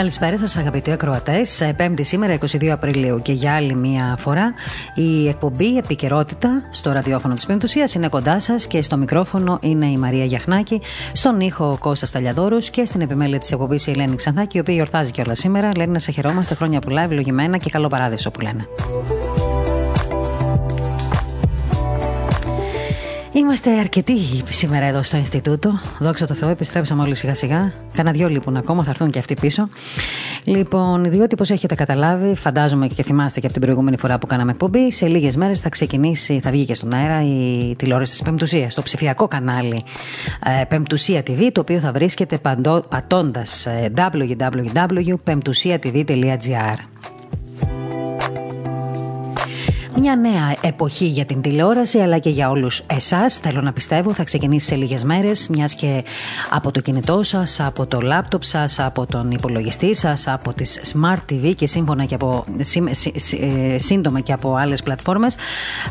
Καλησπέρα σας, αγαπητοί ακροατές. Ε, πέμπτη σήμερα, 22 Απριλίου. Και για άλλη μία φορά, η εκπομπή Επικαιρότητα στο ραδιόφωνο της Πεμπτουσίας είναι κοντά σας και στο μικρόφωνο είναι η Μαρία Γιαχνάκη, στον ήχο ο Κώστας Ταλιαδόρου και στην επιμέλεια της εκπομπής η Ελένη Ξανθάκη, η οποία γιορτάζει κιόλας σήμερα. Λένε να σε χαιρόμαστε χρόνια πολλά, ευλογημένα και καλό παράδεισο που λένε. Είμαστε αρκετοί σήμερα εδώ στο Ινστιτούτο. Δόξα τω Θεώ, επιστρέψαμε όλοι σιγά σιγά. Κάνα δυο λείπουν ακόμα, θα έρθουν και αυτοί πίσω. Λοιπόν, διότι όπως έχετε καταλάβει, φαντάζομαι και θυμάστε και από την προηγούμενη φορά που κάναμε εκπομπή, σε λίγες μέρες θα ξεκινήσει, θα βγει και στον αέρα η τηλεόραση της Πεμπτουσίας, το ψηφιακό κανάλι ε, Πεμπτουσία TV, το οποίο θα βρίσκεται πατώντας ε, www.pemptusiatv.gr. Μια νέα εποχή για την τηλεόραση αλλά και για όλους εσάς. Θέλω να πιστεύω θα ξεκινήσει σε λίγες μέρες μιας και από το κινητό σας, από το λάπτοπ σας, από τον υπολογιστή σας, από τις Smart TV και σύμφωνα και από, ε, σύντομα και από άλλες πλατφόρμες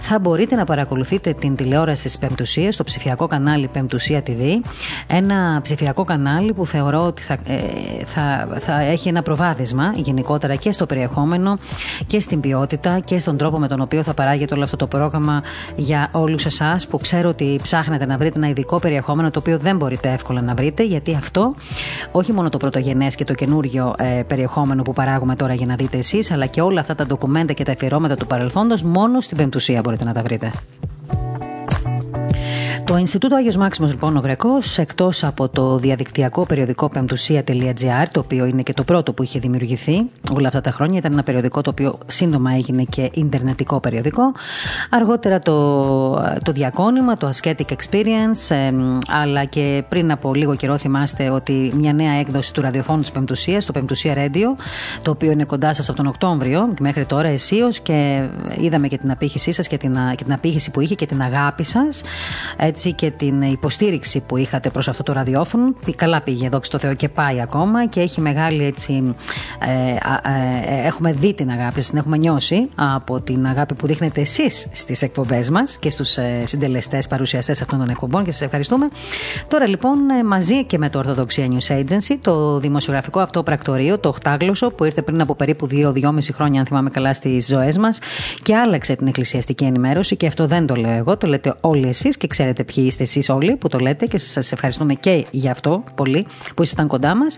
θα μπορείτε να παρακολουθείτε την τηλεόραση της Πεμπτουσίας στο ψηφιακό κανάλι Πεμπτουσία TV ένα ψηφιακό κανάλι που θεωρώ ότι θα, ε, θα, θα έχει ένα προβάδισμα γενικότερα και στο περιεχόμενο και στην ποιότητα και στον τρόπο με τον οποίο θα παράγεται όλο αυτό το πρόγραμμα για όλους εσάς που ξέρω ότι ψάχνετε να βρείτε ένα ειδικό περιεχόμενο το οποίο δεν μπορείτε εύκολα να βρείτε, γιατί αυτό όχι μόνο το πρωτογενές και το καινούριο ε, περιεχόμενο που παράγουμε τώρα για να δείτε εσείς, αλλά και όλα αυτά τα ντοκουμέντα και τα αφιερώματα του παρελθόντος μόνο στην Πεμπτουσία μπορείτε να τα βρείτε. Το Ινστιτούτο Άγιος Μάξιμος λοιπόν ο Γρεκός εκτός από το διαδικτυακό περιοδικό πεμπτουσία.gr το οποίο είναι και το πρώτο που είχε δημιουργηθεί όλα αυτά τα χρόνια ήταν ένα περιοδικό το οποίο σύντομα έγινε και ιντερνετικό περιοδικό. Αργότερα το, το διακόνημα, το Ascetic Experience αλλά και πριν από λίγο καιρό θυμάστε ότι μια νέα έκδοση του ραδιοφώνου της Πεμπτουσίας το Πεμπτουσία Radio το οποίο είναι κοντά σας από τον Οκτώβριο μέχρι τώρα εσείως και είδαμε και την απήχησή σας και την, και την απήχηση που είχε και την αγάπη σας. Έτσι και την υποστήριξη που είχατε προς αυτό το ραδιόφωνο. Καλά πήγε εδώ στο Θεό και πάει ακόμα και έχει μεγάλη έτσι. Ε, ε, έχουμε δει την αγάπη, την έχουμε νιώσει από την αγάπη που δείχνετε εσείς στις εκπομπές μας και στους ε, συντελεστές παρουσιαστές αυτών των εκπομπών και σας ευχαριστούμε. Τώρα λοιπόν ε, μαζί και με το Ορθοδοξία News Agency, το δημοσιογραφικό αυτό πρακτορείο, το οχτάγλωσσο που ήρθε πριν από περίπου 2-2,5 χρόνια, αν θυμάμαι καλά, στις ζωές μας και άλλαξε την εκκλησιαστική ενημέρωση. Και αυτό δεν το λέω εγώ, το λέτε όλοι εσείς και ξέρετε ποιοι είστε εσείς όλοι που το λέτε και σας ευχαριστούμε και για αυτό πολύ που ήσασταν κοντά μας.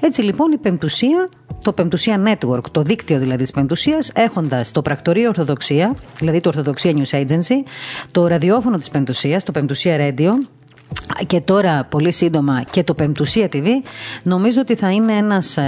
Έτσι λοιπόν η Πεμπτουσία, το Πεμπτουσία Network, το δίκτυο δηλαδή της Πεμπτουσίας, έχοντας το πρακτορείο Ορθοδοξία, δηλαδή το Ορθοδοξία News Agency, το ραδιόφωνο της Πεμπτουσίας, το Πεμπτουσία Radio, και τώρα πολύ σύντομα και το Πεμπτουσία TV νομίζω ότι θα είναι ένας ε,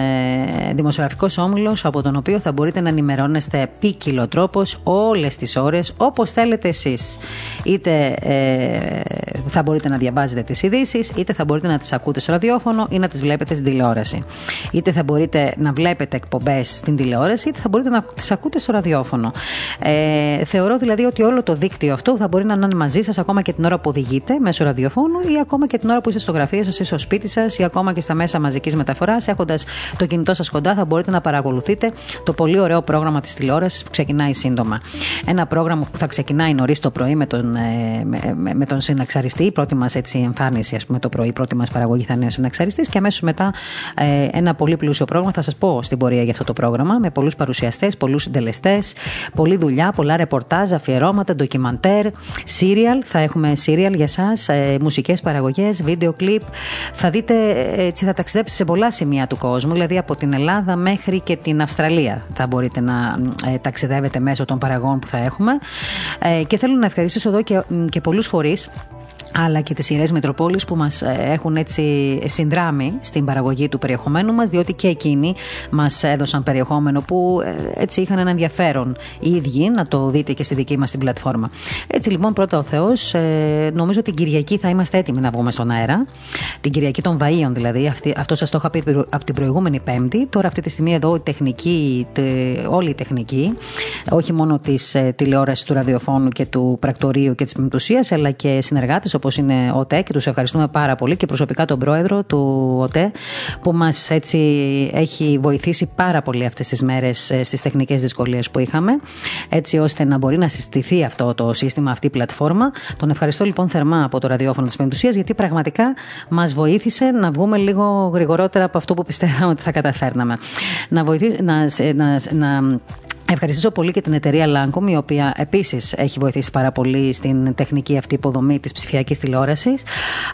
δημοσιογραφικός όμιλος από τον οποίο θα μπορείτε να ενημερώνεστε ποικιλό τρόπος όλες τις ώρες όπως θέλετε εσείς. Είτε ε, θα μπορείτε να διαβάζετε τις ειδήσεις, είτε θα μπορείτε να τις ακούτε στο ραδιόφωνο ή να τις βλέπετε στην τηλεόραση. Είτε θα μπορείτε να βλέπετε εκπομπές στην τηλεόραση είτε θα μπορείτε να τις ακούτε στο ραδιόφωνο. Ε, θεωρώ δηλαδή ότι όλο το δίκτυο αυτό θα μπορεί να είναι μαζί σας ακόμα και την ώρα που οδηγείτε μέσω ραδιοφώνου ή ακόμα και την ώρα που είστε στο γραφείο σας ή στο σπίτι σας ή ακόμα και στα μέσα μαζικής μεταφοράς. Έχοντας το κινητό σας κοντά, θα μπορείτε να παρακολουθείτε το πολύ ωραίο πρόγραμμα της τηλεόρασης που ξεκινάει σύντομα. Ένα πρόγραμμα που θα ξεκινάει νωρίς το πρωί με τον, ε, με, με τον συναξαριστή, η πρώτη μας εμφάνιση, ας πούμε, το πρωί, η πρώτη μας παραγωγή θα είναι ο συναξαριστής και αμέσως μετά ε, ένα πολύ πλούσιο πρόγραμμα. Θα σας πω στην πορεία για αυτό το πρόγραμμα με πολλούς παρουσιαστές, πολλούς συντελεστές, πολλή δουλειά, πολλά ρεπορτάζ, αφιερώματα, ντοκιμαντέρ, σύριαλ. Θα έχουμε σύριαλ για εσά, ε, μουσικές παραγωγές, βίντεο κλιπ. Θα δείτε, έτσι θα ταξιδέψετε σε πολλά σημεία του κόσμου, δηλαδή από την Ελλάδα μέχρι και την Αυστραλία θα μπορείτε να ε, ταξιδεύετε μέσω των παραγών που θα έχουμε. Ε, και θέλω να ευχαριστήσω εδώ και, και πολλούς φορείς αλλά και τις ιερές Μητροπόλεις που μας ε, έχουν έτσι συνδράμει στην παραγωγή του περιεχομένου μας διότι και εκείνοι μας έδωσαν περιεχόμενο που ε, έτσι είχαν ένα ενδιαφέρον οι ίδιοι να το δείτε και στη δική μας την πλατφόρμα. Έτσι λοιπόν πρώτα ο Θεός ε, νομίζω την Κυριακή θα είμαστε έτοιμοι να βγούμε στον αέρα την Κυριακή των Βαΐων δηλαδή αυτή, αυτό σας το είχα πει από την προηγούμενη Πέμπτη τώρα αυτή τη στιγμή εδώ η τεχνική όλη η τεχνική όχι μόνο της τηλεόρασης του ραδιοφώνου και του πρακτορείου και της πεμπτουσίας αλλά και συνεργάτες όπως είναι ο ΟΤΕ και τους ευχαριστούμε πάρα πολύ και προσωπικά τον πρόεδρο του ΟΤΕ που μας έτσι έχει βοηθήσει πάρα πολύ αυτές τις μέρες στις τεχνικές δυσκολίες που είχαμε, έτσι ώστε να μπορεί να συστηθεί αυτό το σύστημα, αυτή η πλατφόρμα. Τον ευχαριστώ λοιπόν θερμά από το ραδιόφωνο της Πεντουσία, γιατί πραγματικά μας βοήθησε να βγούμε λίγο γρηγορότερα από αυτό που πιστεύαμε ότι θα καταφέρναμε. Να, βοηθήσει, να, να, να Ευχαριστήσω πολύ και την εταιρεία Lancom, η οποία επίσης έχει βοηθήσει πάρα πολύ στην τεχνική αυτή υποδομή της ψηφιακής τηλεόρασης,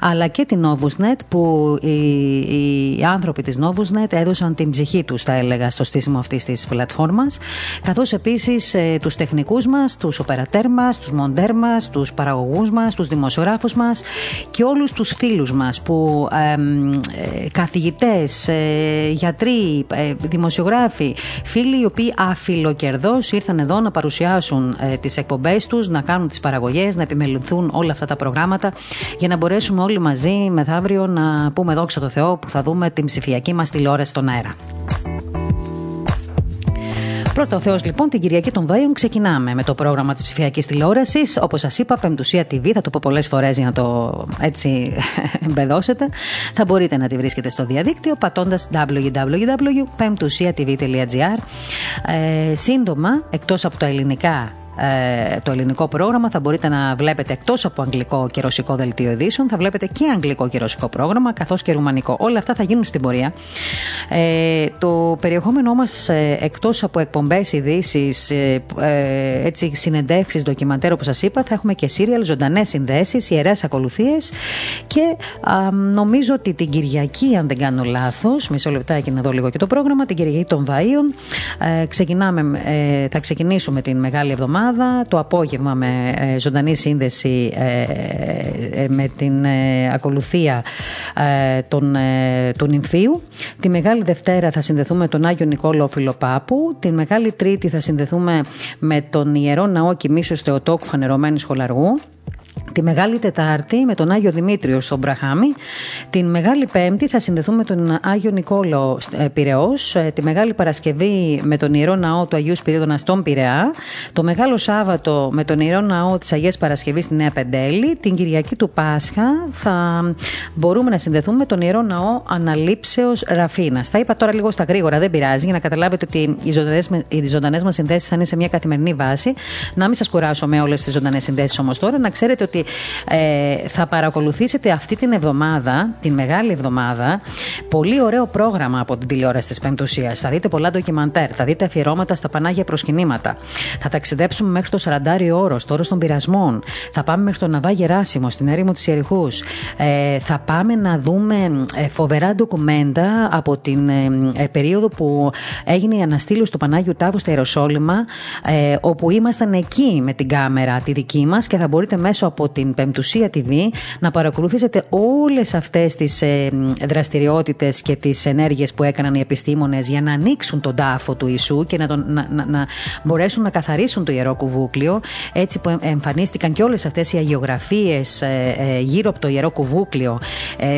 αλλά και την Novusnet, που οι, οι άνθρωποι της Novusnet έδωσαν την ψυχή τους, θα έλεγα, στο στήσιμο αυτής της πλατφόρμας. Καθώς επίσης ε, τους τεχνικούς μας, τους οπερατέρ μας, τους μοντέρ μας, τους παραγωγούς μας, τους δημοσιογράφους μας και όλους τους φίλους μας που ε, καθηγητές, ε, γιατροί, ε, δημοσιογράφοι, φίλοι οι οποίοι αφιλοκρατούν κερδός ήρθαν εδώ να παρουσιάσουν ε, τις εκπομπές τους, να κάνουν τις παραγωγές, να επιμεληθούν όλα αυτά τα προγράμματα για να μπορέσουμε όλοι μαζί μεθαύριο να πούμε δόξα τω Θεώ που θα δούμε την ψηφιακή μας τηλεόραση στον αέρα. Πρώτα ο Θεός, λοιπόν, την Κυριακή των Βάιων ξεκινάμε με το πρόγραμμα της ψηφιακής τηλεόρασης. Όπως σας είπα, Πεμπτουσία TV, θα το πω πολλές φορές για να το έτσι μπεδώσετε. Θα μπορείτε να τη βρίσκετε στο διαδίκτυο πατώντας www.pemptusiatv.gr. Ε, σύντομα, εκτός από τα ελληνικά ε, το ελληνικό πρόγραμμα θα μπορείτε να βλέπετε εκτός από αγγλικό και ρωσικό δελτίο ειδήσεων, θα βλέπετε και αγγλικό και ρωσικό πρόγραμμα, καθώς και ρουμανικό. Όλα αυτά θα γίνουν στην πορεία. Ε, το περιεχόμενό μας, ε, εκτός από εκπομπές, ειδήσεις, ε, ε, έτσι συνεντεύξεις, ντοκιμαντέρ, όπως σας είπα, θα έχουμε και σύριαλ, ζωντανές συνδέσεις, ιερές ακολουθίες και α, νομίζω ότι την Κυριακή, αν δεν κάνω λάθος, μισό λεπτάκι να δω λίγο και το πρόγραμμα, την Κυριακή των Βαΐων, ε, ξεκινάμε, ε, θα ξεκινήσουμε την Μεγάλη Εβδομάδα το απόγευμα με ε, ζωντανή σύνδεση ε, ε, με την ακολουθία των, του νυμφίου. Τη Μεγάλη Δευτέρα θα συνδεθούμε με τον Άγιο Νικόλο Φιλοπάπου. Τη Μεγάλη Τρίτη θα συνδεθούμε με τον Ιερό Ναό Κοιμήσεως Θεοτόκου Φανερωμένης Σχολαργού. Τη Μεγάλη Τετάρτη με τον Άγιο Δημήτριο στον Μπραχάμι. Την Μεγάλη Πέμπτη θα συνδεθούμε με τον Άγιο Νικόλο ε, Πυραιός. Ε, τη Μεγάλη Παρασκευή με τον Ιερό Ναό του Αγίου Σπυρίδωνα στον Πειραιά. Το Μεγάλο Σάββατο με τον Ιερό Ναό της Αγίας Παρασκευής στη Νέα Πεντέλη. Την Κυριακή του Πάσχα θα μπορούμε να συνδεθούμε με τον Ιερό Ναό Αναλήψεως Ραφίνας. Τα είπα τώρα λίγο στα γρήγορα, δεν πειράζει, για να καταλάβετε ότι οι ζωντανές μας συνδέσεις θα είναι σε μια καθημερινή βάση. Να μην σας κουράσω με όλες τις ζωντανές συνδέσεις όμως τώρα, να ξέρετε ότι ε, θα παρακολουθήσετε αυτή την εβδομάδα, την μεγάλη εβδομάδα, πολύ ωραίο πρόγραμμα από την τηλεόραση της Πεμπτουσία. Θα δείτε πολλά ντοκιμαντέρ, θα δείτε αφιερώματα στα πανάγια προσκυνήματα. Θα ταξιδέψουμε μέχρι το 40 όρος, το όρο των πειρασμών. Θα πάμε μέχρι το Ναβά Γεράσιμο, στην έρημο της Ιεριχούς. Ε, θα πάμε να δούμε ε, φοβερά ντοκουμέντα από την ε, περίοδο που έγινε η αναστήλωση του Πανάγιου Τάβου στα Ιεροσόλυμα, ε, όπου ήμασταν εκεί με την κάμερα τη δική μας και θα μπορείτε μέσω από την Πεμπτουσία TV να παρακολουθήσετε όλες αυτές τις ε, δραστηριότητες και τις ενέργειες που έκαναν οι επιστήμονες για να ανοίξουν τον τάφο του Ιησού και να, τον, να, να, να μπορέσουν να καθαρίσουν το Ιερό Κουβούκλιο έτσι που εμφανίστηκαν και όλες αυτές οι αγιογραφίες ε, ε, γύρω από το Ιερό Κουβούκλιο.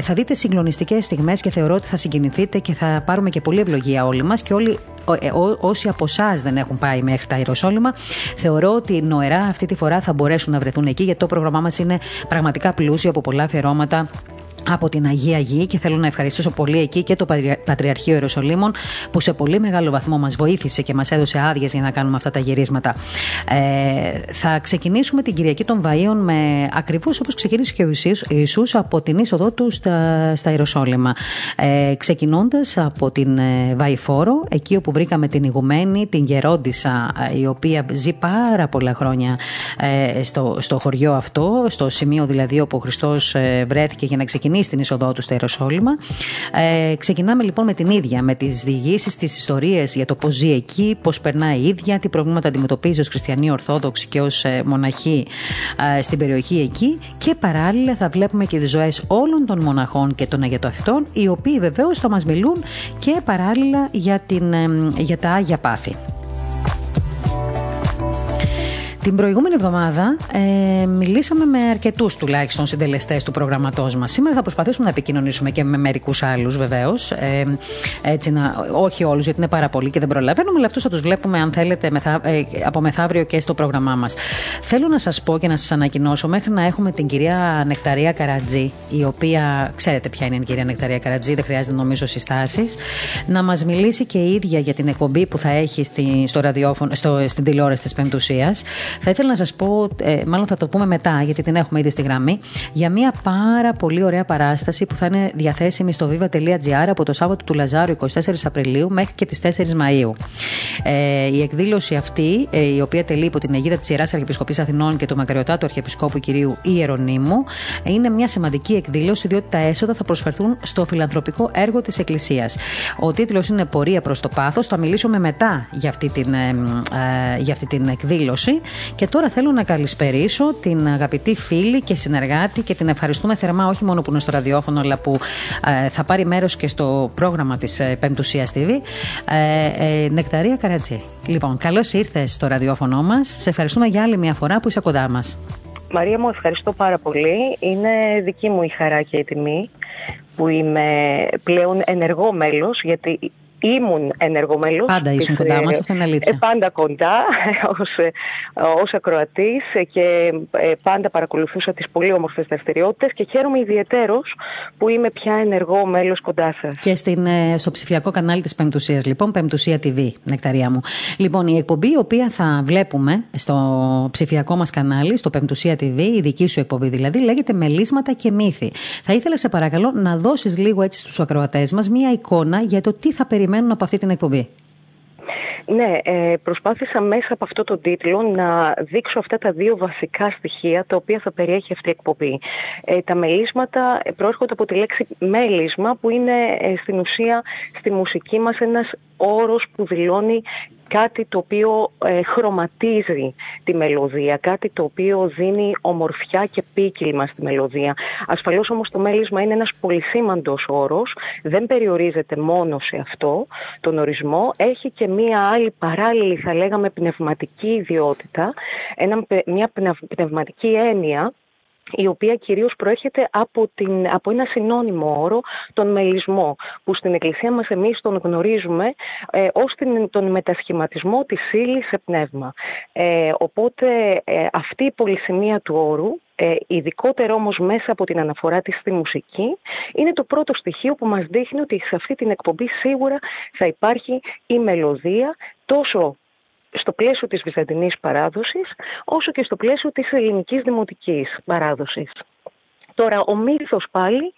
Θα δείτε συγκλονιστικές στιγμές και θεωρώ ότι θα συγκινηθείτε και θα πάρουμε και πολύ ευλογία όλοι μας και όλοι όσοι από εσάς δεν έχουν πάει μέχρι τα Ιεροσόλυμα, θεωρώ ότι νοερά αυτή τη φορά θα μπορέσουν να βρεθούν εκεί, γιατί το πρόγραμμά μας είναι πραγματικά πλούσιο από πολλά αφιερώματα από την Αγία Γη και θέλω να ευχαριστήσω πολύ εκεί και το Πατριαρχείο Ιεροσολύμων που σε πολύ μεγάλο βαθμό μας βοήθησε και μας έδωσε άδειες για να κάνουμε αυτά τα γυρίσματα. Ε, θα ξεκινήσουμε την Κυριακή των Βαΐων με ακριβώς όπως ξεκίνησε και ο Ιησούς από την είσοδό του στα, στα Ιεροσόλυμα. Ε, ξεκινώντας από την ε, Βαϊφόρο, εκεί όπου βρήκαμε την ηγουμένη, την Γερόντισα, ε, η οποία ζει πάρα πολλά χρόνια ε, στο, στο χωριό αυτό, στο σημείο δηλαδή όπου ο Χριστός ε, βρέθηκε για να ξεκινήσει στην είσοδό τους στο Ιεροσόλυμα. Ε, ξεκινάμε λοιπόν με την ίδια, με τις διηγήσεις, τις ιστορίες για το πώς ζει εκεί, πώς περνάει η ίδια, τι προβλήματα αντιμετωπίζει ως χριστιανή Ορθόδοξη και ως ε, μοναχή ε, στην περιοχή εκεί. Και παράλληλα θα βλέπουμε και τις ζωές όλων των μοναχών και των αγιατοαυτών, οι οποίοι βεβαίως θα μας μιλούν και παράλληλα για, την, ε, για τα άγια πάθη. Την προηγούμενη εβδομάδα ε, μιλήσαμε με αρκετούς τουλάχιστον συντελεστές του προγραμματός μας. Σήμερα θα προσπαθήσουμε να επικοινωνήσουμε και με μερικούς άλλους βεβαίως. Ε, έτσι να, όχι όλους, γιατί είναι πάρα πολλοί και δεν προλαβαίνουμε, αλλά αυτούς θα τους βλέπουμε, αν θέλετε, μεθα, ε, από μεθαύριο και στο πρόγραμμά μας. Θέλω να σας πω και να σας ανακοινώσω μέχρι να έχουμε την κυρία Νεκταρία Καρατζή, η οποία ξέρετε ποια είναι η κυρία Νεκταρία Καρατζή, δεν χρειάζεται νομίζω συστάσεις, να μας μιλήσει και η ίδια για την εκπομπή που θα έχει στη, στο ραδιόφωνο, στο, στην τηλεόραση της Πεμπτουσίας. Θα ήθελα να σας πω, ε, μάλλον θα το πούμε μετά, γιατί την έχουμε ήδη στη γραμμή, για μια πάρα πολύ ωραία παράσταση που θα είναι διαθέσιμη στο viva.gr από το Σάββατο του Λαζάρου 24 Απριλίου μέχρι και τις 4 Μαου. Ε, η εκδήλωση αυτή, ε, η οποία τελεί υπό την αιγίδα της Ιεράς Αρχιεπισκοπής Αθηνών και του Μακαριωτάτου Αρχιεπισκόπου κυρίου Ιερονίμου, είναι μια σημαντική εκδήλωση, διότι τα έσοδα θα προσφερθούν στο φιλανθρωπικό έργο της Εκκλησίας. Ο τίτλος είναι Πορεία προς το πάθος. Θα μιλήσουμε μετά για αυτή την, ε, ε, για αυτή την εκδήλωση. Και τώρα θέλω να καλησπερίσω την αγαπητή φίλη και συνεργάτη και την ευχαριστούμε θερμά όχι μόνο που είναι στο ραδιόφωνο, αλλά που ε, θα πάρει μέρος και στο πρόγραμμα της ε, Πεμπτουσίας TV. Ε, ε, Νεκταρία Καρατζή. Λοιπόν, καλώς ήρθες στο ραδιόφωνο μας. Σε ευχαριστούμε για άλλη μια φορά που είσαι κοντά μας. Μαρία μου, ευχαριστώ πάρα πολύ. Είναι δική μου η χαρά και η τιμή που είμαι πλέον ενεργό μέλος, γιατί ήμουν ενεργό μέλος. Πάντα ήσουν κοντά μας, αυτό είναι αλήθεια. Ε, πάντα κοντά ως, ε, ως ακροατής και ε, πάντα παρακολουθούσα τις πολύ όμορφες δραστηριότητες και χαίρομαι ιδιαίτερος που είμαι πια ενεργό μέλος κοντά σας. Και στην, στο ψηφιακό κανάλι της Πεμπτουσίας, λοιπόν, Πεμπτουσία TV, νεκταρία μου. Λοιπόν, η εκπομπή η οποία θα βλέπουμε στο ψηφιακό μας κανάλι, στο Πεμπτουσία TV, η δική σου εκπομπή δηλαδή, λέγεται Μελίσματα και Μύθοι. Θα ήθελα σε παρακαλώ να δώσεις λίγο έτσι στους ακροατές μας μία εικόνα για το τι θα περιμένουμε περιμένουν από αυτή την εκπομπή. Ναι, ε, προσπάθησα μέσα από αυτό το τίτλο να δείξω αυτά τα δύο βασικά στοιχεία τα οποία θα περιέχει αυτή η εκπομπή. Ε, τα μελίσματα προέρχονται από τη λέξη μέλισμα που είναι ε, στην ουσία στη μουσική μας ένας όρος που δηλώνει κάτι το οποίο ε, χρωματίζει τη μελωδία, κάτι το οποίο δίνει ομορφιά και ποικίλημα στη μελωδία. Ασφαλώς όμως το μέλισμα είναι ένας πολυσήμαντος όρος, δεν περιορίζεται μόνο σε αυτό τον ορισμό, έχει και μία άλλη παράλληλη θα λέγαμε πνευματική ιδιότητα, ένα, μια πνευματική έννοια η οποία κυρίως προέρχεται από, την, από ένα συνώνυμο όρο, τον μελισμό, που στην Εκκλησία μας εμείς τον γνωρίζουμε ε, ως την, τον μετασχηματισμό της ύλης σε πνεύμα. Ε, οπότε ε, αυτή η πολυσημεία του όρου, ε, ειδικότερα όμως μέσα από την αναφορά της στη μουσική, είναι το πρώτο στοιχείο που μας δείχνει ότι σε αυτή την εκπομπή σίγουρα θα υπάρχει η μελωδία τόσο στο πλαίσιο της βυζαντινής παράδοσης, όσο και στο πλαίσιο της ελληνικής δημοτικής παράδοσης. Τώρα, ο μύθος πάλι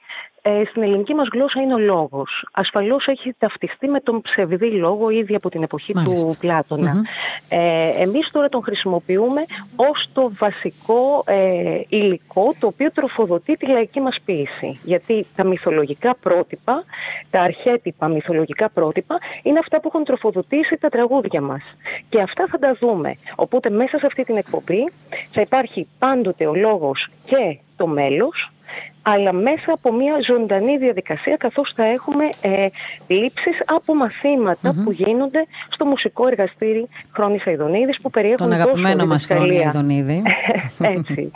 ε, στην ελληνική μας γλώσσα είναι ο λόγος. Ασφαλώς έχει ταυτιστεί με τον ψευδή λόγο ήδη από την εποχή του πλατωνα Ε, εμείς τώρα τον χρησιμοποιούμε ως το βασικό ε, υλικό το οποίο τροφοδοτεί τη λαϊκή μας ποίηση. Γιατί τα μυθολογικά πρότυπα, τα αρχέτυπα μυθολογικά πρότυπα είναι αυτά που έχουν τροφοδοτήσει τα τραγούδια μας. Και αυτά θα τα δούμε. Οπότε μέσα σε αυτή την εκπομπή θα υπάρχει πάντοτε ο λόγος και το μέλος αλλά μέσα από μια ζωντανή διαδικασία καθώς θα έχουμε ε, λήψεις από που γίνονται στο μουσικό εργαστήρι Χρόνης Αιδονίδης που περιέχουν Τον αγαπημένο μας Χρόνη Αιδονίδη. Έτσι.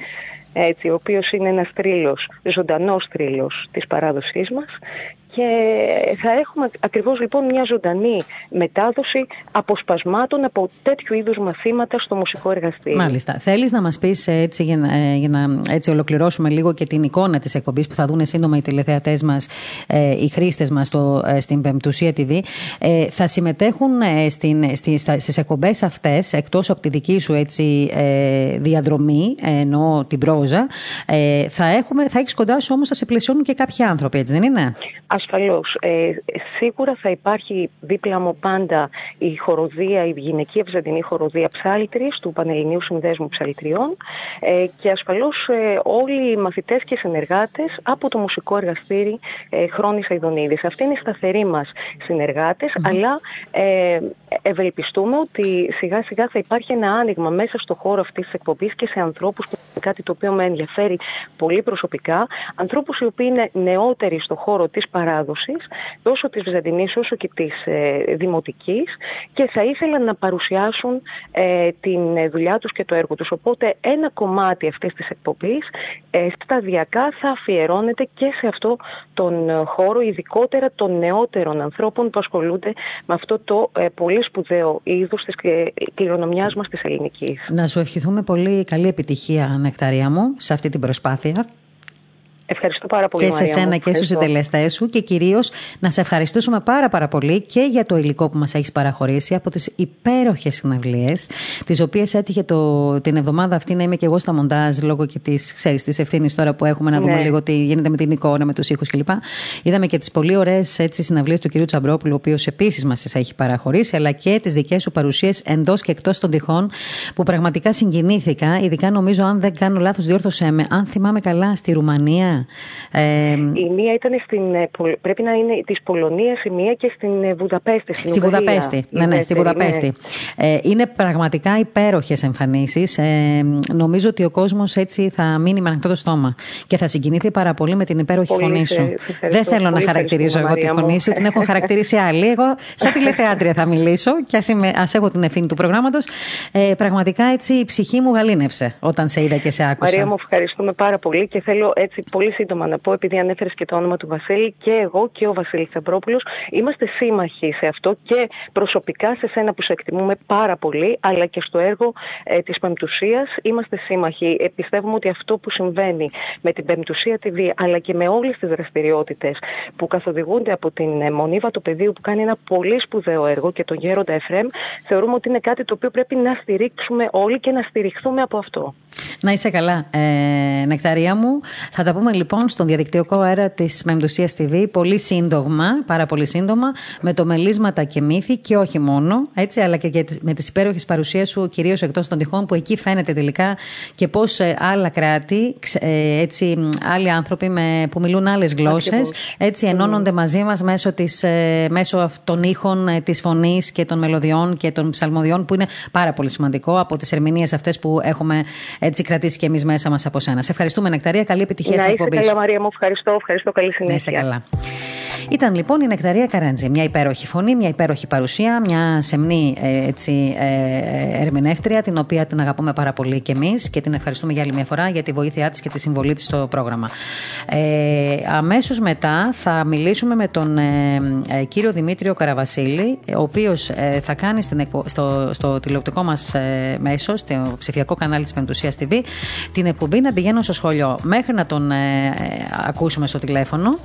Έτσι, ο οποίος είναι ένας τρίλος, ζωντανός τρίλος της παράδοσής μας και θα έχουμε ακριβώς λοιπόν μια ζωντανή μετάδοση αποσπασμάτων από τέτοιου είδους μαθήματα στο μουσικό εργαστήριο. Μάλιστα. Θέλεις να μας πεις έτσι για να, ε, για να έτσι ολοκληρώσουμε λίγο και την εικόνα της εκπομπής που θα δουν σύντομα οι τηλεθεατές μας, ε, οι χρήστες μας στο, ε, στην Πεμπτουσία TV. Ε, θα συμμετέχουν ε, στην, στη, στα, στις εκπομπές αυτές, εκτός από τη δική σου έτσι, ε, διαδρομή, ενώ την πρόζα, θα, έχουμε, θα έχεις κοντά σου όμως θα σε πλαισιώνουν και κάποιοι άνθρωποι, έτσι δεν είναι; Ασφαλώς. Ε, σίγουρα θα υπάρχει δίπλα μου πάντα η χοροδία, η γυναική ευζαντινή χοροδία ψάλτρης του Πανελληνίου Συνδέσμου Ψαλτριών ε, και ασφαλώς ε, όλοι οι μαθητές και συνεργάτες από το μουσικό εργαστήρι ε, Χρόνης Αιδονίδης. Αυτή είναι η σταθερή μας συνεργατες αλλά ε, ευελπιστούμε ότι σιγά σιγά θα υπάρχει ένα άνοιγμα μέσα στο χώρο αυτής της εκπομπής και σε ανθρώπους που είναι κάτι το οποίο με ενδιαφέρει πολύ προσωπικά, ανθρώπους οι οποίοι είναι νεότεροι στο χώρο της παράδοσης, τόσο της Βυζαντινής όσο και της ε, Δημοτικής και θα ήθελαν να παρουσιάσουν ε, την δουλειά τους και το έργο τους. Οπότε ένα κομμάτι αυτής της εκπομπής ε, σταδιακά θα αφιερώνεται και σε αυτό τον χώρο, ειδικότερα των νεότερων ανθρώπων που ασχολούνται με αυτό το ε, πολύ σπουδαίο είδος της κληρονομιάς μας της ελληνικής. Να σου ευχηθούμε πολύ καλή επιτυχία, Νεκταρία μου, σε αυτή την προσπάθεια. Ευχαριστώ πάρα πολύ. Και σε σένα και στους συντελεστές σου και κυρίως να σε ευχαριστήσουμε πάρα πάρα πολύ και για το υλικό που μας έχεις παραχωρήσει από τις υπέροχες συναυλίες, τις οποίες έτυχε το, την εβδομάδα αυτή να είμαι και εγώ στα μοντάζ λόγω και της ευθύνης τώρα που έχουμε να δούμε ναι. λίγο τι γίνεται με την εικόνα, με τους ήχους κλπ. Είδαμε και τις πολύ ωραίες συναυλίες του κυρίου Τσαμπρόπουλου, ο οποίος επίσης μας τις έχει παραχωρήσει, αλλά και τις δικές σου παρουσίες εντός και εκτός των τυχών που πραγματικά συγκινήθηκα. Ειδικά νομίζω, αν δεν κάνω λάθος, διόρθωσέ με, αν θυμάμαι καλά, στη Ρουμανία ε, η μία ήταν στην. Ε, πρέπει να είναι της Πολωνίας, η μία και στην ε, Βουδαπέστη. Στην στη Βουδαπέστη. Ναι, ναι, στη Βουδαπέστη. Ναι. είναι πραγματικά υπέροχες εμφανίσεις. νομίζω ότι ο κόσμος έτσι θα μείνει με ανοιχτό το στόμα και θα συγκινηθεί πάρα πολύ με την υπέροχη πολύ φωνή σου. Δεν θέλω να χαρακτηρίζω εγώ τη φωνή σου, την έχω χαρακτηρίσει άλλη. Εγώ, σαν τηλεθεάτρια θα μιλήσω και ας έχω την ευθύνη του προγράμματος. πραγματικά έτσι η ψυχή μου γαλήνευσε όταν σε είδα και σε άκουσα. Μαρία μου, ευχαριστούμε πάρα πολύ και θέλω έτσι πολύ πολύ σύντομα να πω, επειδή ανέφερες και το όνομα του Βασίλη, και εγώ και ο Βασίλης Θεμπρόπουλος είμαστε σύμμαχοι σε αυτό και προσωπικά σε σένα που σε εκτιμούμε πάρα πολύ, αλλά και στο έργο ε, της Πεμπτουσίας είμαστε σύμμαχοι. Ε, πιστεύουμε ότι αυτό που συμβαίνει με την Πεμπτουσία TV, αλλά και με όλες τις δραστηριότητες που καθοδηγούνται από την ε, Μονίβα του Πεδίου, που κάνει ένα πολύ σπουδαίο έργο και τον Γέροντα Εφρέμ, θεωρούμε ότι είναι κάτι το οποίο πρέπει να στηρίξουμε όλοι και να στηριχθούμε από αυτό. Να είσαι καλά, ε, Νεκταρία μου. Θα τα πούμε λοιπόν στον διαδικτυακό αέρα της Μεμπτουσίας TV πολύ σύντομα, πάρα πολύ σύντομα, με το μελίσματα και μύθι και όχι μόνο, έτσι, αλλά και με τις υπέροχες παρουσίες σου, κυρίως εκτός των τυχών, που εκεί φαίνεται τελικά και πώς ε, άλλα κράτη, ε, έτσι, άλλοι άνθρωποι με, που μιλούν άλλες γλώσσες, έτσι ενώνονται μαζί μας μέσω, της, ε, μέσω των ήχων της φωνής και των μελωδιών και των ψαλμοδιών, που είναι πάρα πολύ σημαντικό από τις ερμηνείες αυτές που έχουμε έτσι κρατήσει και εμείς μέσα μας από σένα. Σε ευχαριστούμε, Νεκταρία. Καλή επιτυχία στην εκπομπή. Καλά, Μαρία μου. Ευχαριστώ. Ευχαριστώ. Καλή συνέχεια. Να καλά. Ήταν λοιπόν η Νεκταρία Καράντζη. Μια υπέροχη φωνή, μια υπέροχη παρουσία, μια σεμνή ε, έτσι, ε, ερμηνεύτρια, την οποία την αγαπούμε πάρα πολύ και εμείς και την ευχαριστούμε για άλλη μια φορά για τη βοήθειά της και τη συμβολή της στο πρόγραμμα. Ε, Αμέσως μετά θα μιλήσουμε με τον ε, ε κύριο Δημήτριο Καραβασίλη, ο οποίος ε, θα κάνει στην, στο, στο τηλεοπτικό μας μέσο, στο ψηφιακό κανάλι της Πεντουσίας TV, την εκπομπή να πηγαίνω στο σχολείο. Μέχρι να τον ακούσουμε στο τηλέφωνο,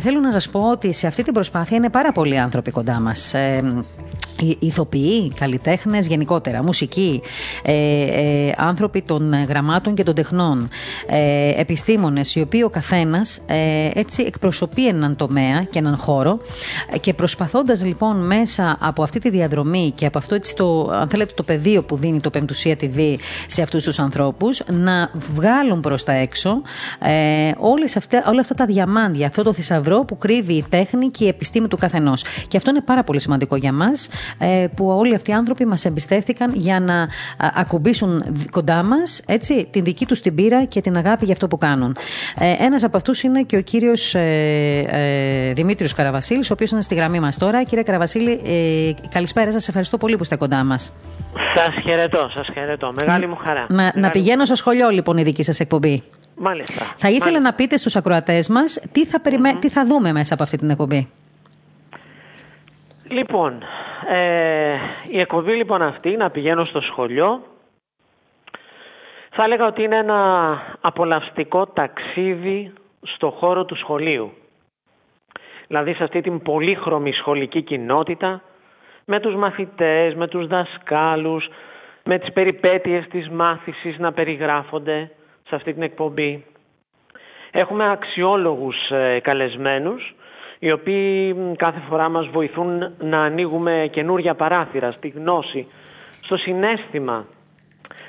θέλω να σας πω ότι σε αυτή την προσπάθεια είναι πάρα πολλοί άνθρωποι κοντά μας. Ε, ηθοποιοί, καλλιτέχνες γενικότερα, μουσικοί, ε, ε, άνθρωποι των γραμμάτων και των τεχνών, ε, επιστήμονες, οι οποίοι ο καθένας ε, έτσι εκπροσωπεί έναν τομέα και έναν χώρο και προσπαθώντας λοιπόν μέσα από αυτή τη διαδρομή και από αυτό έτσι το, αν θέλετε, το πεδίο που δίνει το Πεμπτουσία TV σε αυτούς τους ανθρώπους να βγάλουν προς τα έξω ε, όλες αυτά, όλα αυτά τα διαμάντια, αυτό το θησαυρό που κρύβει η τέχνη και η επιστήμη του καθενός. Και αυτό είναι πάρα πολύ σημαντικό για μας ε, που όλοι αυτοί οι άνθρωποι μας εμπιστεύτηκαν για να ακουμπήσουν κοντά μας έτσι, την δική τους την πείρα και την αγάπη για αυτό που κάνουν. Ε, ένας από αυτούς είναι και ο κύριος ε, ε, Δημήτριος Καραβασίλης, ο οποίος είναι στη γραμμή μας τώρα. Κύριε Καραβασίλη, ε, καλησπέρα σας. Ευχαριστώ πολύ που είστε κοντά μας. Σας χαιρετώ, σας χαιρετώ. Μεγάλη μου χαρά. Να, να πηγαίνω στο σχολείο λοιπόν η δική σας εκπομπή. Μάλιστα. Θα ήθελα Μάλιστα. να πείτε στους ακροατές μας τι θα, περιμέ... τι θα δούμε μέσα από αυτή την εκπομπή. Λοιπόν, ε, η εκπομπή λοιπόν αυτή, να πηγαίνω στο σχολείο, θα έλεγα ότι είναι ένα απολαυστικό ταξίδι στο χώρο του σχολείου. Δηλαδή σε αυτή την πολύχρωμη σχολική κοινότητα, με τους μαθητές, με τους δασκάλους, με τις περιπέτειες της μάθησης να περιγράφονται σε αυτή την εκπομπή. Έχουμε αξιόλογους ε, καλεσμένους οι οποίοι κάθε φορά μας βοηθούν να ανοίγουμε καινούρια παράθυρα στη γνώση, στο συνέστημα,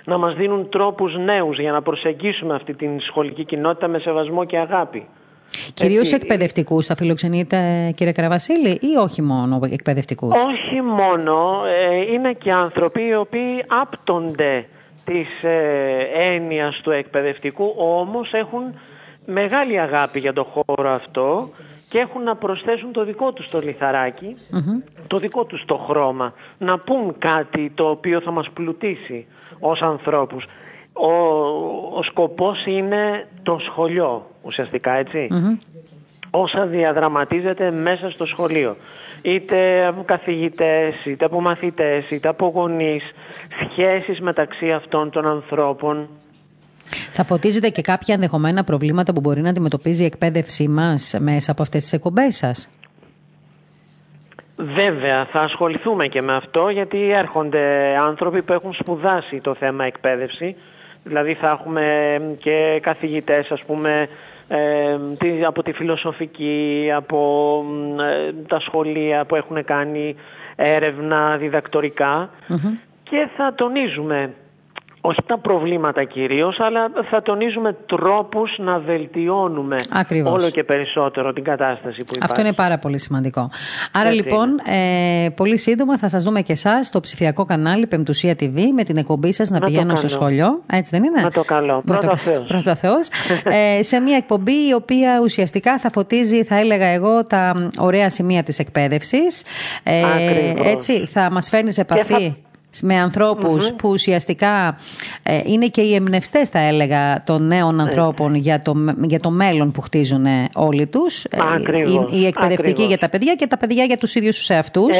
να μας δίνουν τρόπους νέους για να προσεγγίσουμε αυτή την σχολική κοινότητα με σεβασμό και αγάπη. Κυρίως εκπαιδευτικούς θα φιλοξενείτε, κύριε Καραβασίλη, ή όχι μόνο εκπαιδευτικούς; Όχι μόνο. Ε, είναι και άνθρωποι οι οποίοι άπτονται της ε, έννοιας του εκπαιδευτικού, όμως έχουν μεγάλη αγάπη για το χώρο αυτό και έχουν να προσθέσουν το δικό τους το λιθαρακι το δικό τους το χρώμα, να πούν κάτι το οποίο θα μας πλουτίσει ως ανθρώπους. Ο, ο σκοπός είναι το σχολείο ουσιαστικά Όσα διαδραματίζεται μέσα στο σχολείο. Είτε από καθηγητές, είτε από μαθητές, είτε από γονείς. Σχέσεις μεταξύ αυτών των ανθρώπων. Θα φωτίζετε και κάποια ενδεχομένα προβλήματα που μπορεί να αντιμετωπίζει η εκπαίδευσή μας μέσα από αυτές τις εκπομπές σας; Βέβαια, θα ασχοληθούμε και με αυτό γιατί έρχονται άνθρωποι που έχουν σπουδάσει το θέμα εκπαίδευση. Δηλαδή θα έχουμε και καθηγητές ας πούμε από τη φιλοσοφική, από ε, τα σχολεία που έχουν κάνει έρευνα και θα τονίζουμε όχι τα προβλήματα κυρίως, αλλά θα τονίζουμε τρόπους να βελτιώνουμε όλο και περισσότερο την κατάσταση που υπάρχει. Αυτό είναι πάρα πολύ σημαντικό. Άρα λοιπόν, ε, πολύ σύντομα θα σας δούμε και εσάς στο ψηφιακό κανάλι Πεμπτουσία TV με την εκπομπή σας να, πηγαίνω στο σχολείο. Έτσι δεν είναι; Με το καλό. Πρώτα Θεός. Πρώτα Θεός. ε, σε μια εκπομπή η οποία ουσιαστικά θα φωτίζει, θα έλεγα εγώ, τα ωραία σημεία της εκπαίδευσης. Ε, έτσι, θα μας φέρνει σε επαφή με ανθρωπους που ουσιαστικά ε, είναι και οι εμπνευστές, θα έλεγα, των νέων ανθρώπων για, το, για το μέλλον που χτίζουν όλοι τους. Ε, ακριβώς, οι, εκπαιδευτικοί για τα παιδιά και τα παιδιά για τους ίδιους τους εαυτούς.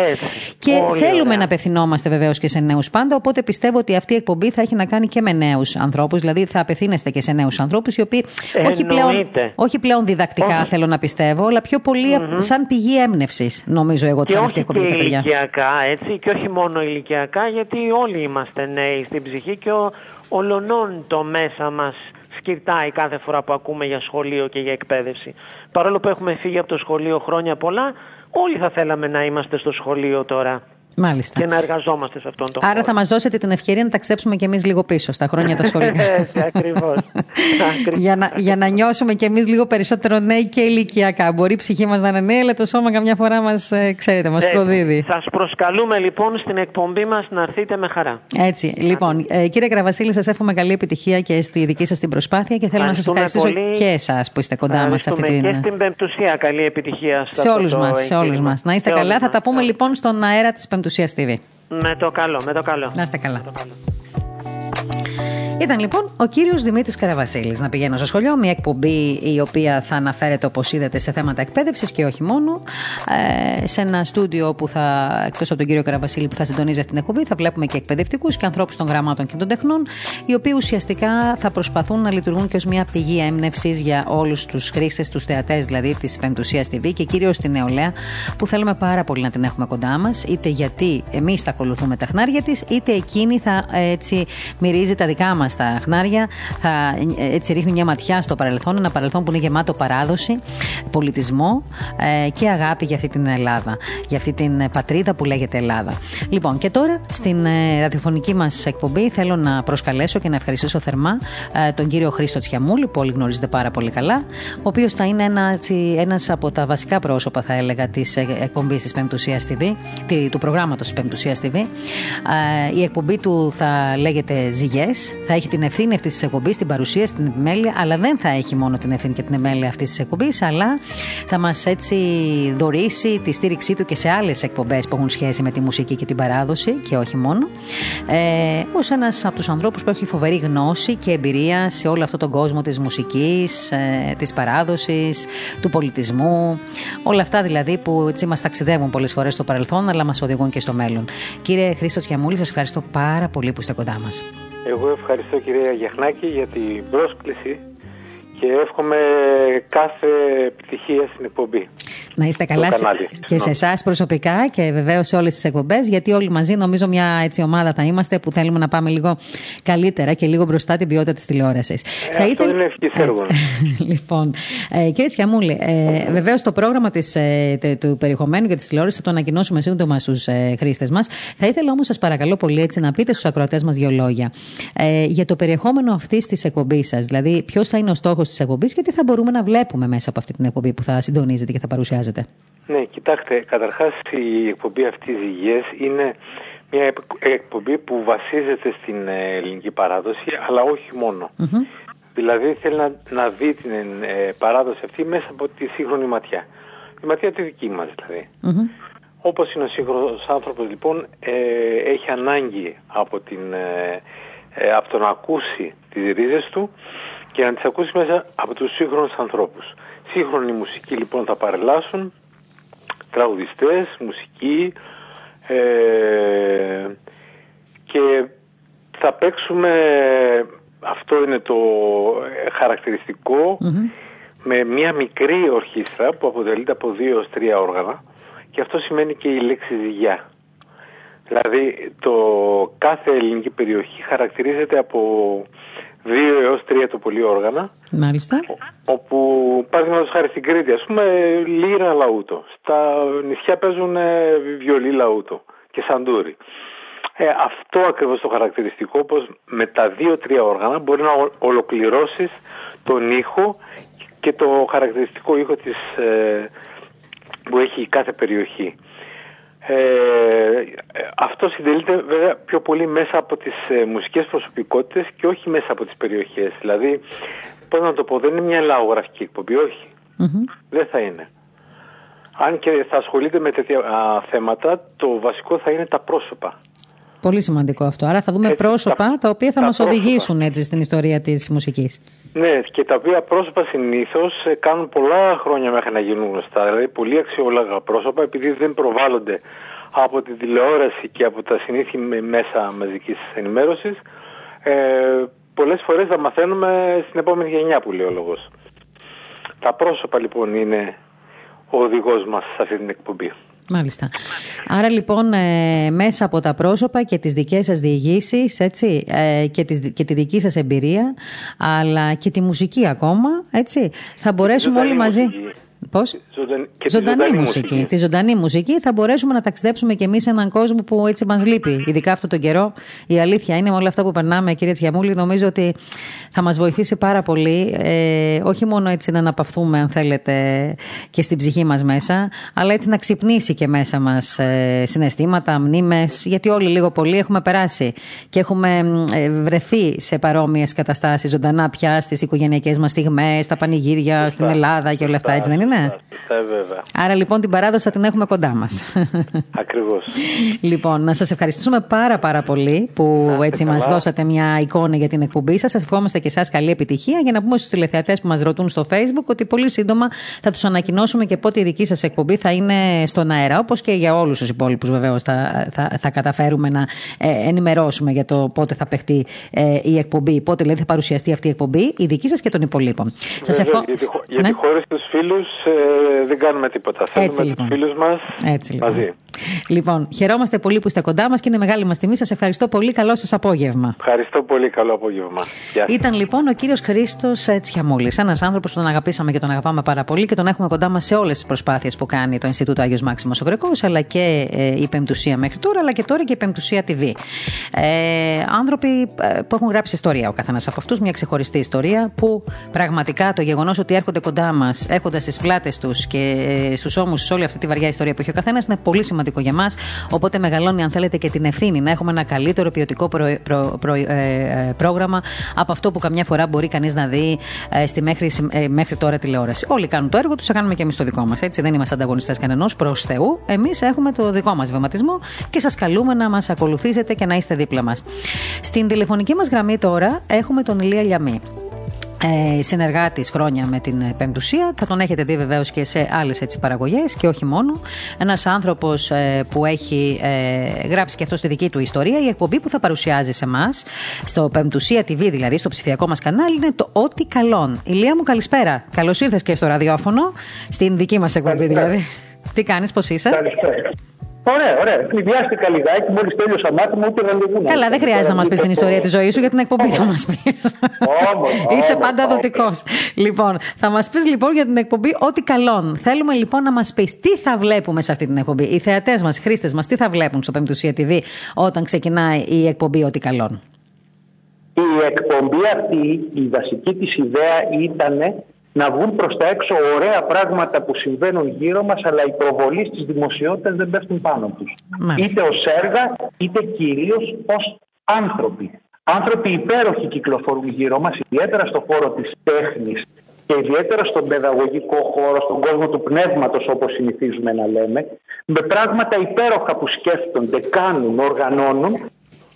Και θέλουμε ωραία. να απευθυνόμαστε βεβαίως και σε νέους πάντα, οπότε πιστεύω ότι αυτή η εκπομπή θα έχει να κάνει και με νέους ανθρώπους, δηλαδή θα απευθύνεστε και σε νέους ανθρώπους, οι οποίοι όχι πλέον, όχι πλέον διδακτικά θέλω να πιστεύω, αλλά πιο πολύ σαν πηγή έμπνευσης, νομίζω εγώ, ότι αυτή η εκπομπή για τα παιδιά. έτσι, και όχι μόνο ηλικιακά, γιατί όλοι είμαστε νέοι στην ψυχή και ο, ολονών το μέσα μας σκυρτάει κάθε φορά που ακούμε για σχολείο και για εκπαίδευση. Παρόλο που έχουμε φύγει από το σχολείο χρόνια πολλά, όλοι θα θέλαμε να είμαστε στο σχολείο τώρα. Μάλιστα. Και να εργαζόμαστε σε αυτόν τον Άρα θα μας δώσετε την ευκαιρία να ταξιδέψουμε κι εμείς λίγο πίσω στα χρόνια τα σχολικά. Έτσι, ακριβώς. για, να, για να νιώσουμε κι εμείς λίγο περισσότερο νέοι και ηλικιακά. Μπορεί η ψυχή μας να είναι νέα, αλλά το σώμα καμιά φορά μας, ε, ξέρετε, μας προδίδει. Σας προσκαλούμε λοιπόν στην εκπομπή μας να έρθετε με χαρά. Έτσι. Λοιπόν, ε, κύριε Κραβασίλη, σας εύχομαι καλή επιτυχία και στη δική σας την προσπάθεια και θέλω να σας ευχαριστήσω πολύ. και εσάς που είστε κοντά μας αυτή την. Και στην Πεμπτουσία, καλή επιτυχία σε όλους μας. Να είστε καλά. Θα τα πούμε λοιπόν στον αέρα της Πεμπτουσία. Με το καλό, με το καλό. Να είστε καλά. Ήταν λοιπόν ο κύριος Δημήτρης Καραβασίλης. Να πηγαίνω στο σχολείο, μια εκπομπή η οποία θα αναφέρεται όπως είδατε σε θέματα εκπαίδευσης και όχι μόνο. Ε, σε ένα στούντιο που θα, εκτός από τον κύριο Καραβασίλη που θα συντονίζει αυτή την εκπομπή, θα βλέπουμε και εκπαιδευτικούς και ανθρώπους των γραμμάτων και των τεχνών, οι οποίοι ουσιαστικά θα προσπαθούν να λειτουργούν και ως μια πηγή έμπνευσης για όλους τους χρήστες, τους θεατές δηλαδή της Πεμπτουσίας TV και κυρίως τη νεολαία που θέλουμε πάρα πολύ να την έχουμε κοντά μας, είτε γιατί εμείς θα ακολουθούμε τα χνάρια της, είτε εκείνη θα έτσι μυρίζει τα δικά μας στα χνάρια, θα έτσι ρίχνει μια ματιά στο παρελθόν, ένα παρελθόν που είναι γεμάτο παράδοση, πολιτισμό ε, και αγάπη για αυτή την Ελλάδα, για αυτή την πατρίδα που λέγεται Ελλάδα. Λοιπόν, και τώρα στην ε, ραδιοφωνική μας εκπομπή θέλω να προσκαλέσω και να ευχαριστήσω θερμά ε, τον κύριο Χρήστο Τσιαμούλη, που όλοι γνωρίζετε πάρα πολύ καλά, ο οποίος θα είναι ένα, έτσι, ένας από τα βασικά πρόσωπα, θα έλεγα, της εκπομπής της Πεμπτουσία TV, του προγράμματος της Πεμπτουσία TV. Η εκπομπή του θα λέγεται Ζυγές, θα έχει την ευθύνη αυτής της εκπομπής, την παρουσία, στην επιμέλεια, αλλά δεν θα έχει μόνο την ευθύνη και την επιμέλεια αυτής της εκπομπής, αλλά θα μας έτσι δωρήσει τη στήριξή του και σε άλλες εκπομπές που έχουν σχέση με τη μουσική και την παράδοση και όχι μόνο. Ε, Ω ένας από τους ανθρώπους που έχει φοβερή γνώση και εμπειρία σε όλο αυτόν τον κόσμο της μουσικής, ε, της παράδοσης, του πολιτισμού. Όλα αυτά δηλαδή που έτσι μας ταξιδεύουν πολλές φορές στο παρελθόν, αλλά μας οδηγούν και στο μέλλον. Κύριε Χρήστος Τσιαμούλη, σας ευχαριστώ πάρα πολύ που είστε κοντά μας. Εγώ ευχαριστώ κυρία Γιαχνάκη για την πρόσκληση και εύχομαι κάθε επιτυχία στην εκπομπή. Να είστε καλά και σε εσάς προσωπικά και βεβαίως σε όλες τις εκπομπές, γιατί όλοι μαζί νομίζω μια έτσι ομάδα θα είμαστε που θέλουμε να πάμε λίγο καλύτερα και λίγο μπροστά την ποιότητα της τηλεόρασης. Ε, θα αυτό είναι έργο. λοιπόν, ε, κύριε Τσιαμούλη, ε, βεβαίως το πρόγραμμα της, ε, του περιεχομένου και της τηλεόρασης θα το ανακοινώσουμε σύντομα στους ε, χρήστες μας. Θα ήθελα όμως, σας παρακαλώ πολύ, έτσι να πείτε στους ακροατές μας δύο λόγια ε, για το περιεχόμενο αυτής της εκπομπής σας. Δηλαδή, ποιος θα είναι ο στόχος της εκπομπής και τι θα μπορούμε να βλέπουμε μέσα από αυτή την εκπομπή που θα συντονίζεται και θα παρουσιάζεται. Ναι, κοιτάξτε, καταρχάς η εκπομπή αυτή υγιέ είναι μια εκπομπή που βασίζεται στην ε, ελληνική παράδοση, αλλά όχι Δηλαδή θέλει να, να δει την ε, παράδοση αυτή μέσα από τη σύγχρονη ματιά. Η ματιά τη δική μας δηλαδή. mm Όπως είναι ο σύγχρονος άνθρωπος λοιπόν ε, έχει ανάγκη από, την, από το να ακούσει τις ρίζες του και να τις ακούσεις μέσα από τους σύγχρονους ανθρώπους. Σύγχρονη μουσική λοιπόν θα παρελάσουν, τραγουδιστές, μουσική ε, και θα παίξουμε, αυτό είναι το χαρακτηριστικο με μια μικρή ορχήστρα που αποτελείται από δύο ως τρία όργανα και αυτό σημαίνει και η λέξη ζυγιά. Δηλαδή το κάθε ελληνική περιοχή χαρακτηρίζεται από δύο έως τρία το πολύ όργανα. Μάλιστα. Όπου, παραδείγματος χάρη στην Κρήτη, ας πούμε, λύρα λαούτο. Στα νησιά παίζουν ε, βιολί λαούτο και σαντούρι. Ε, αυτό ακριβώς το χαρακτηριστικό, πως με τα δύο-τρία όργανα μπορεί να ολοκληρώσεις τον ήχο και το χαρακτηριστικό ήχο της, ε, που έχει κάθε περιοχή. Ε, αυτό συντελείται βέβαια πιο πολύ μέσα από τις ε, μουσικές προσωπικότητες και όχι μέσα από τις περιοχές. Δηλαδή, πώς να το πω, δεν είναι μια λαογραφική εκπομπή, Δεν θα είναι. Αν και θα ασχολείται με τέτοια θέματα, το βασικό θα είναι τα πρόσωπα. Πολύ σημαντικό αυτό. Άρα θα δούμε πρόσωπα τα, οποία θα μας οδηγήσουν έτσι στην ιστορία της μουσικής. Ναι, και τα οποία πρόσωπα συνήθως ε, κάνουν πολλά χρόνια μέχρι να γίνουν γνωστά. Δηλαδή, πολύ αξιόλογα πρόσωπα, επειδή δεν προβάλλονται από τη τηλεόραση και από τα συνήθεια μέσα μαζικής ενημέρωσης, ε, πολλές φορές θα μαθαίνουμε στην επόμενη γενιά που λέει ο λόγος. Τα πρόσωπα λοιπόν είναι ο οδηγός μας σε αυτή την εκπομπή. Μάλιστα. Άρα λοιπόν ε, μέσα από τα πρόσωπα και τις δικές σας διηγήσεις έτσι, ε, και, τις, και τη δική σας εμπειρία αλλά και τη μουσική ακόμα έτσι, θα μπορέσουμε όλοι μαζί... Πώς; Και ζωντανή, ζωντανή μουσική. Τη ζωντανή μουσική θα μπορέσουμε να ταξιδέψουμε κι εμείς σε έναν κόσμο που έτσι μας λείπει. Ειδικά αυτόν τον καιρό. Η αλήθεια είναι με όλα αυτά που περνάμε, κύριε Τσιαμούλη, νομίζω ότι θα μας βοηθήσει πάρα πολύ. Ε, όχι μόνο έτσι να αναπαυθούμε, αν θέλετε, και στην ψυχή μας μέσα, αλλά έτσι να ξυπνήσει και μέσα μας ε, συναισθήματα, μνήμες. Γιατί όλοι λίγο πολύ έχουμε περάσει και έχουμε ε, βρεθεί σε παρόμοιες καταστάσεις ζωντανά πια στις οικογενειακές μας στιγμές, στα πανηγύρια, στην Ελλάδα και όλα αυτά, έτσι δεν είναι; Είναι. βέβαια. Άρα λοιπόν την παράδοση θα την έχουμε κοντά μας. Ακριβώς. λοιπόν, να σας ευχαριστήσουμε πάρα πάρα πολύ που έτσι μας δώσατε μια εικόνα για την εκπομπή σας. Σας ευχόμαστε και εσάς καλή επιτυχία για να πούμε στους τηλεθεατές που μας ρωτούν στο Facebook ότι πολύ σύντομα θα τους ανακοινώσουμε και πότε η δική σας εκπομπή θα είναι στον αέρα. Όπως και για όλους τους υπόλοιπους βεβαίως θα, θα, θα καταφέρουμε να ε, ενημερώσουμε για το πότε θα παιχτεί ε, η εκπομπή, πότε δηλαδή θα παρουσιαστεί αυτή η εκπομπή, η δική σας και των υπολείπων. Σας ευχαριστώ. Γιατί, ναι. χωρίς τους φίλους ε, δεν κάνουμε τίποτα. Θέλουμε Έτσι, λοιπόν. τους φίλους μας Έτσι, λοιπόν. μαζί. Λοιπόν, χαιρόμαστε πολύ που είστε κοντά μας και είναι μεγάλη μας τιμή. Σας ευχαριστώ πολύ. Καλό σας απόγευμα. Ευχαριστώ πολύ. Καλό απόγευμα. Ήταν λοιπόν ο κύριος Χρήστος Τσιαμούλης, ένας άνθρωπος που τον αγαπήσαμε και τον αγαπάμε πάρα πολύ και τον έχουμε κοντά μας σε όλες τις προσπάθειες που κάνει το Ινστιτούτο Άγιος Μάξιμος ο Γρεκός, αλλά και ε, η Πεμπτουσία μέχρι τώρα, αλλά και τώρα και η Πεμπτουσία TV. Ε, άνθρωποι ε, που έχουν γράψει ιστορία ο καθένας από αυτούς, μια ξεχωριστή ιστορία που πραγματικά το γεγονός ότι έρχονται κοντά μας έχοντας τις πλάτες τους και ε, στους ώμους όλη αυτή τη βαριά ιστορία που έχει ο καθένας είναι πολύ σημαντικό για μας. Οπότε μεγαλώνει, αν θέλετε, και την ευθύνη να έχουμε ένα καλύτερο ποιοτικό προ, προ, προ, ε, ε, πρόγραμμα από αυτό που καμιά φορά μπορεί κανείς να δει στη μέχρι, μέχρι τώρα τηλεόραση. Όλοι κάνουν το έργο τους, θα κάνουμε και εμείς το δικό μας. Έτσι, δεν είμαστε ανταγωνιστές κανενός προς Θεού. Εμείς έχουμε το δικό μας βηματισμό και σας καλούμε να μας ακολουθήσετε και να είστε δίπλα μας. Στην τηλεφωνική μας γραμμή τώρα έχουμε τον Ηλία Λιαμή ε, συνεργάτης χρόνια με την Πεμπτουσία. Θα τον έχετε δει βεβαίως και σε άλλες παραγωγές και όχι μόνο. Ένας άνθρωπος ε, που έχει ε, γράψει και αυτό στη δική του ιστορία. Η εκπομπή που θα παρουσιάζει σε εμάς, στο Πεμπτουσία TV δηλαδή, στο ψηφιακό μας κανάλι, είναι το Ό,τι Καλόν. Ηλία μου, καλησπέρα. Καλώς ήρθες και στο ραδιόφωνο, στην δική μας εκπομπή δηλαδή. Τι κάνεις, πώς είσαι; Καλησπέρα. Ωραία, ωραία. Πληδιάστηκα λιγάκι, μόλις τέλειωσα μάθημα, ούτε ραντεβού. Καλά, δεν χρειάζεται να μας πεις την ιστορία της ζωής σου για την εκπομπή θα μας πεις. Είσαι πάντα δοτικός. Λοιπόν, θα μας πεις λοιπόν για την εκπομπή Ό,τι καλόν. Θέλουμε λοιπόν να μας πεις τι θα βλέπουμε σε αυτή την εκπομπή. Οι θεατές μας, οι χρήστες μας, τι θα βλέπουν στο Πεμπτουσία TV όταν ξεκινάει η εκπομπή Ό,τι καλόν. η εκπομπή αυτή, η βασική της ιδέα ήταν να βγουν προς τα έξω ωραία πράγματα που συμβαίνουν γύρω μας αλλά οι προβολή στις δημοσιότητες δεν πέφτουν πάνω τους. Είτε ως έργα είτε κυρίως ως άνθρωποι. Άνθρωποι υπέροχοι κυκλοφορούν γύρω μας, ιδιαίτερα στον χώρο της τέχνης και ιδιαίτερα στον παιδαγωγικό χώρο, στον κόσμο του πνεύματος όπως συνηθίζουμε να λέμε, με πράγματα υπέροχα που σκέφτονται, κάνουν, οργανώνουν.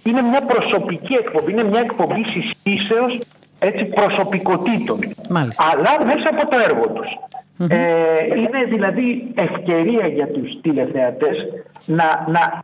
Είναι μια προσωπική εκπομπή, είναι μια εκπομπή συσχύσεως έτσι, προσωπικότητων. Αλλά μέσα από το έργο τους. Ε, είναι δηλαδή ευκαιρία για τους τηλεθεατές να, να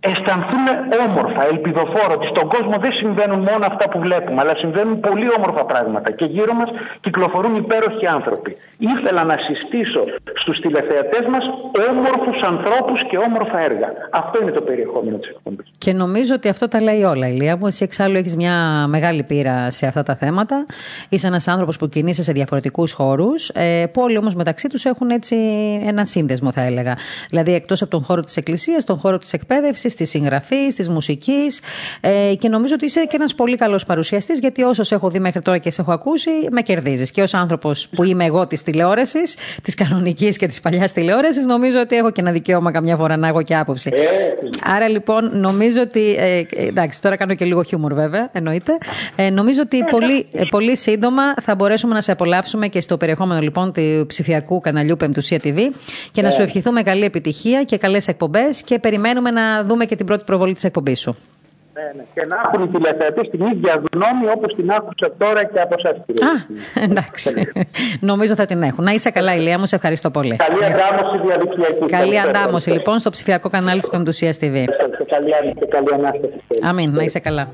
αισθανθούν όμορφα, ελπιδοφόρο ότι στον κόσμο δεν συμβαίνουν μόνο αυτά που βλέπουμε, αλλά συμβαίνουν πολύ όμορφα πράγματα και γύρω μας κυκλοφορούν υπέροχοι άνθρωποι. Ήθελα να συστήσω στους τηλεθεατές μας όμορφους ανθρώπους και όμορφα έργα. Αυτό είναι το περιεχόμενο της εκπομπής. Και νομίζω ότι αυτό τα λέει όλα, Ηλία μου. Εσύ εξάλλου έχεις μια μεγάλη πείρα σε αυτά τα θέματα. Είσαι ένας άνθρωπος που κινείσαι σε διαφορετικούς χώρους, ε, που όλοι όμως μεταξύ τους έχουν έτσι ένα σύνδεσμο θα έλεγα. Δηλαδή εκτός από τον χώρο της εκκλησίας, τον χώρο της εκπαίδευσης τη συγγραφή, τη μουσικής. Ε, και νομίζω ότι είσαι και ένας πολύ καλός παρουσιαστής, γιατί όσο σε έχω δει μέχρι τώρα και σε έχω ακούσει, με κερδίζεις. Και ως άνθρωπος που είμαι εγώ της τηλεόραση, της κανονικής και της παλιάς τηλεόραση, νομίζω ότι έχω και ένα δικαίωμα καμιά φορά να έχω και άποψη. Ε, Άρα λοιπόν νομίζω ότι. Ε, εντάξει, τώρα κάνω και λίγο χιούμορ βέβαια, εννοείται. Ε, νομίζω ότι πολύ, ε, πολύ σύντομα θα μπορέσουμε να σε απολαύσουμε και στο περιεχόμενο λοιπόν του ψηφιακού καναλιού Πεμπτουσία TV και να σου ευχηθούμε καλή επιτυχία και καλές εκπομπές και περιμένουμε να δούμε και την πρώτη προβολή της εκπομπής σου. Ναι, ναι. Και να έχουν οι τηλεθεατές την ίδια γνώμη όπως την άκουσα τώρα και από εσάς, Α, εντάξει. Νομίζω θα την έχουν. Να είσαι καλά, Ηλία μου, σε ευχαριστώ πολύ. Καλή αντάμωση διαδικτυακή. Καλή αντάμωση, λοιπόν, στο ψηφιακό κανάλι της Πεμπτουσίας TV. Καλή ανάσταση. Αμήν, να είσαι καλά.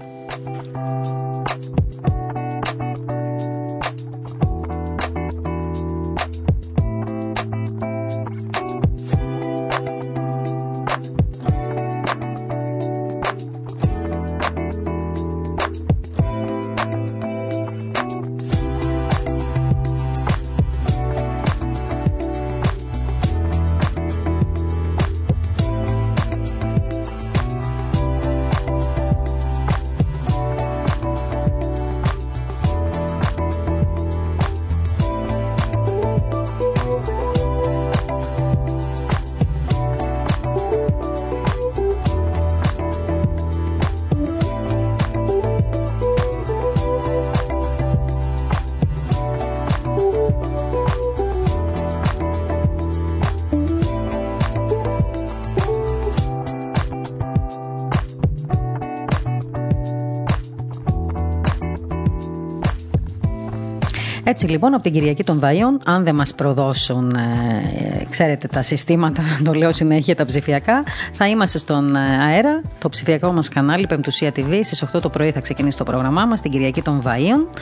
Έτσι λοιπόν από την Κυριακή των Βαΐων, αν δεν μας προδώσουν, ε, ξέρετε τα συστήματα, το λέω συνέχεια τα ψηφιακά, θα είμαστε στον ε, αέρα, το ψηφιακό μας κανάλι Πεμπτουσία TV, στις 8 το πρωί θα ξεκινήσει το πρόγραμμά μας, την Κυριακή των Βαΐων,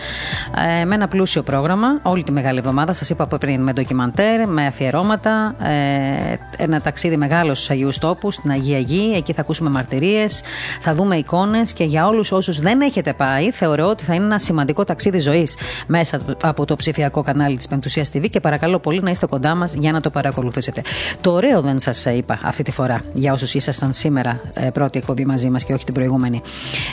ε, με ένα πλούσιο πρόγραμμα, όλη τη μεγάλη εβδομάδα, σας είπα πριν, με ντοκιμαντέρ, με αφιερώματα, ε, ένα ταξίδι μεγάλος στους Αγίους Τόπους, στην Αγία Γη, εκεί θα ακούσουμε μαρτυρίες, θα δούμε εικόνες και για όλους όσους δεν έχετε πάει, θεωρώ ότι θα είναι ένα σημαντικό ταξίδι ζωής μέσα από το ψηφιακό κανάλι της Πεντουσίας TV και παρακαλώ πολύ να είστε κοντά μας για να το παρακολουθήσετε. Το ωραίο δεν σας είπα αυτή τη φορά, για όσους ήσασταν σήμερα ε, πρώτη εκπομπή μαζί μας και όχι την προηγούμενη.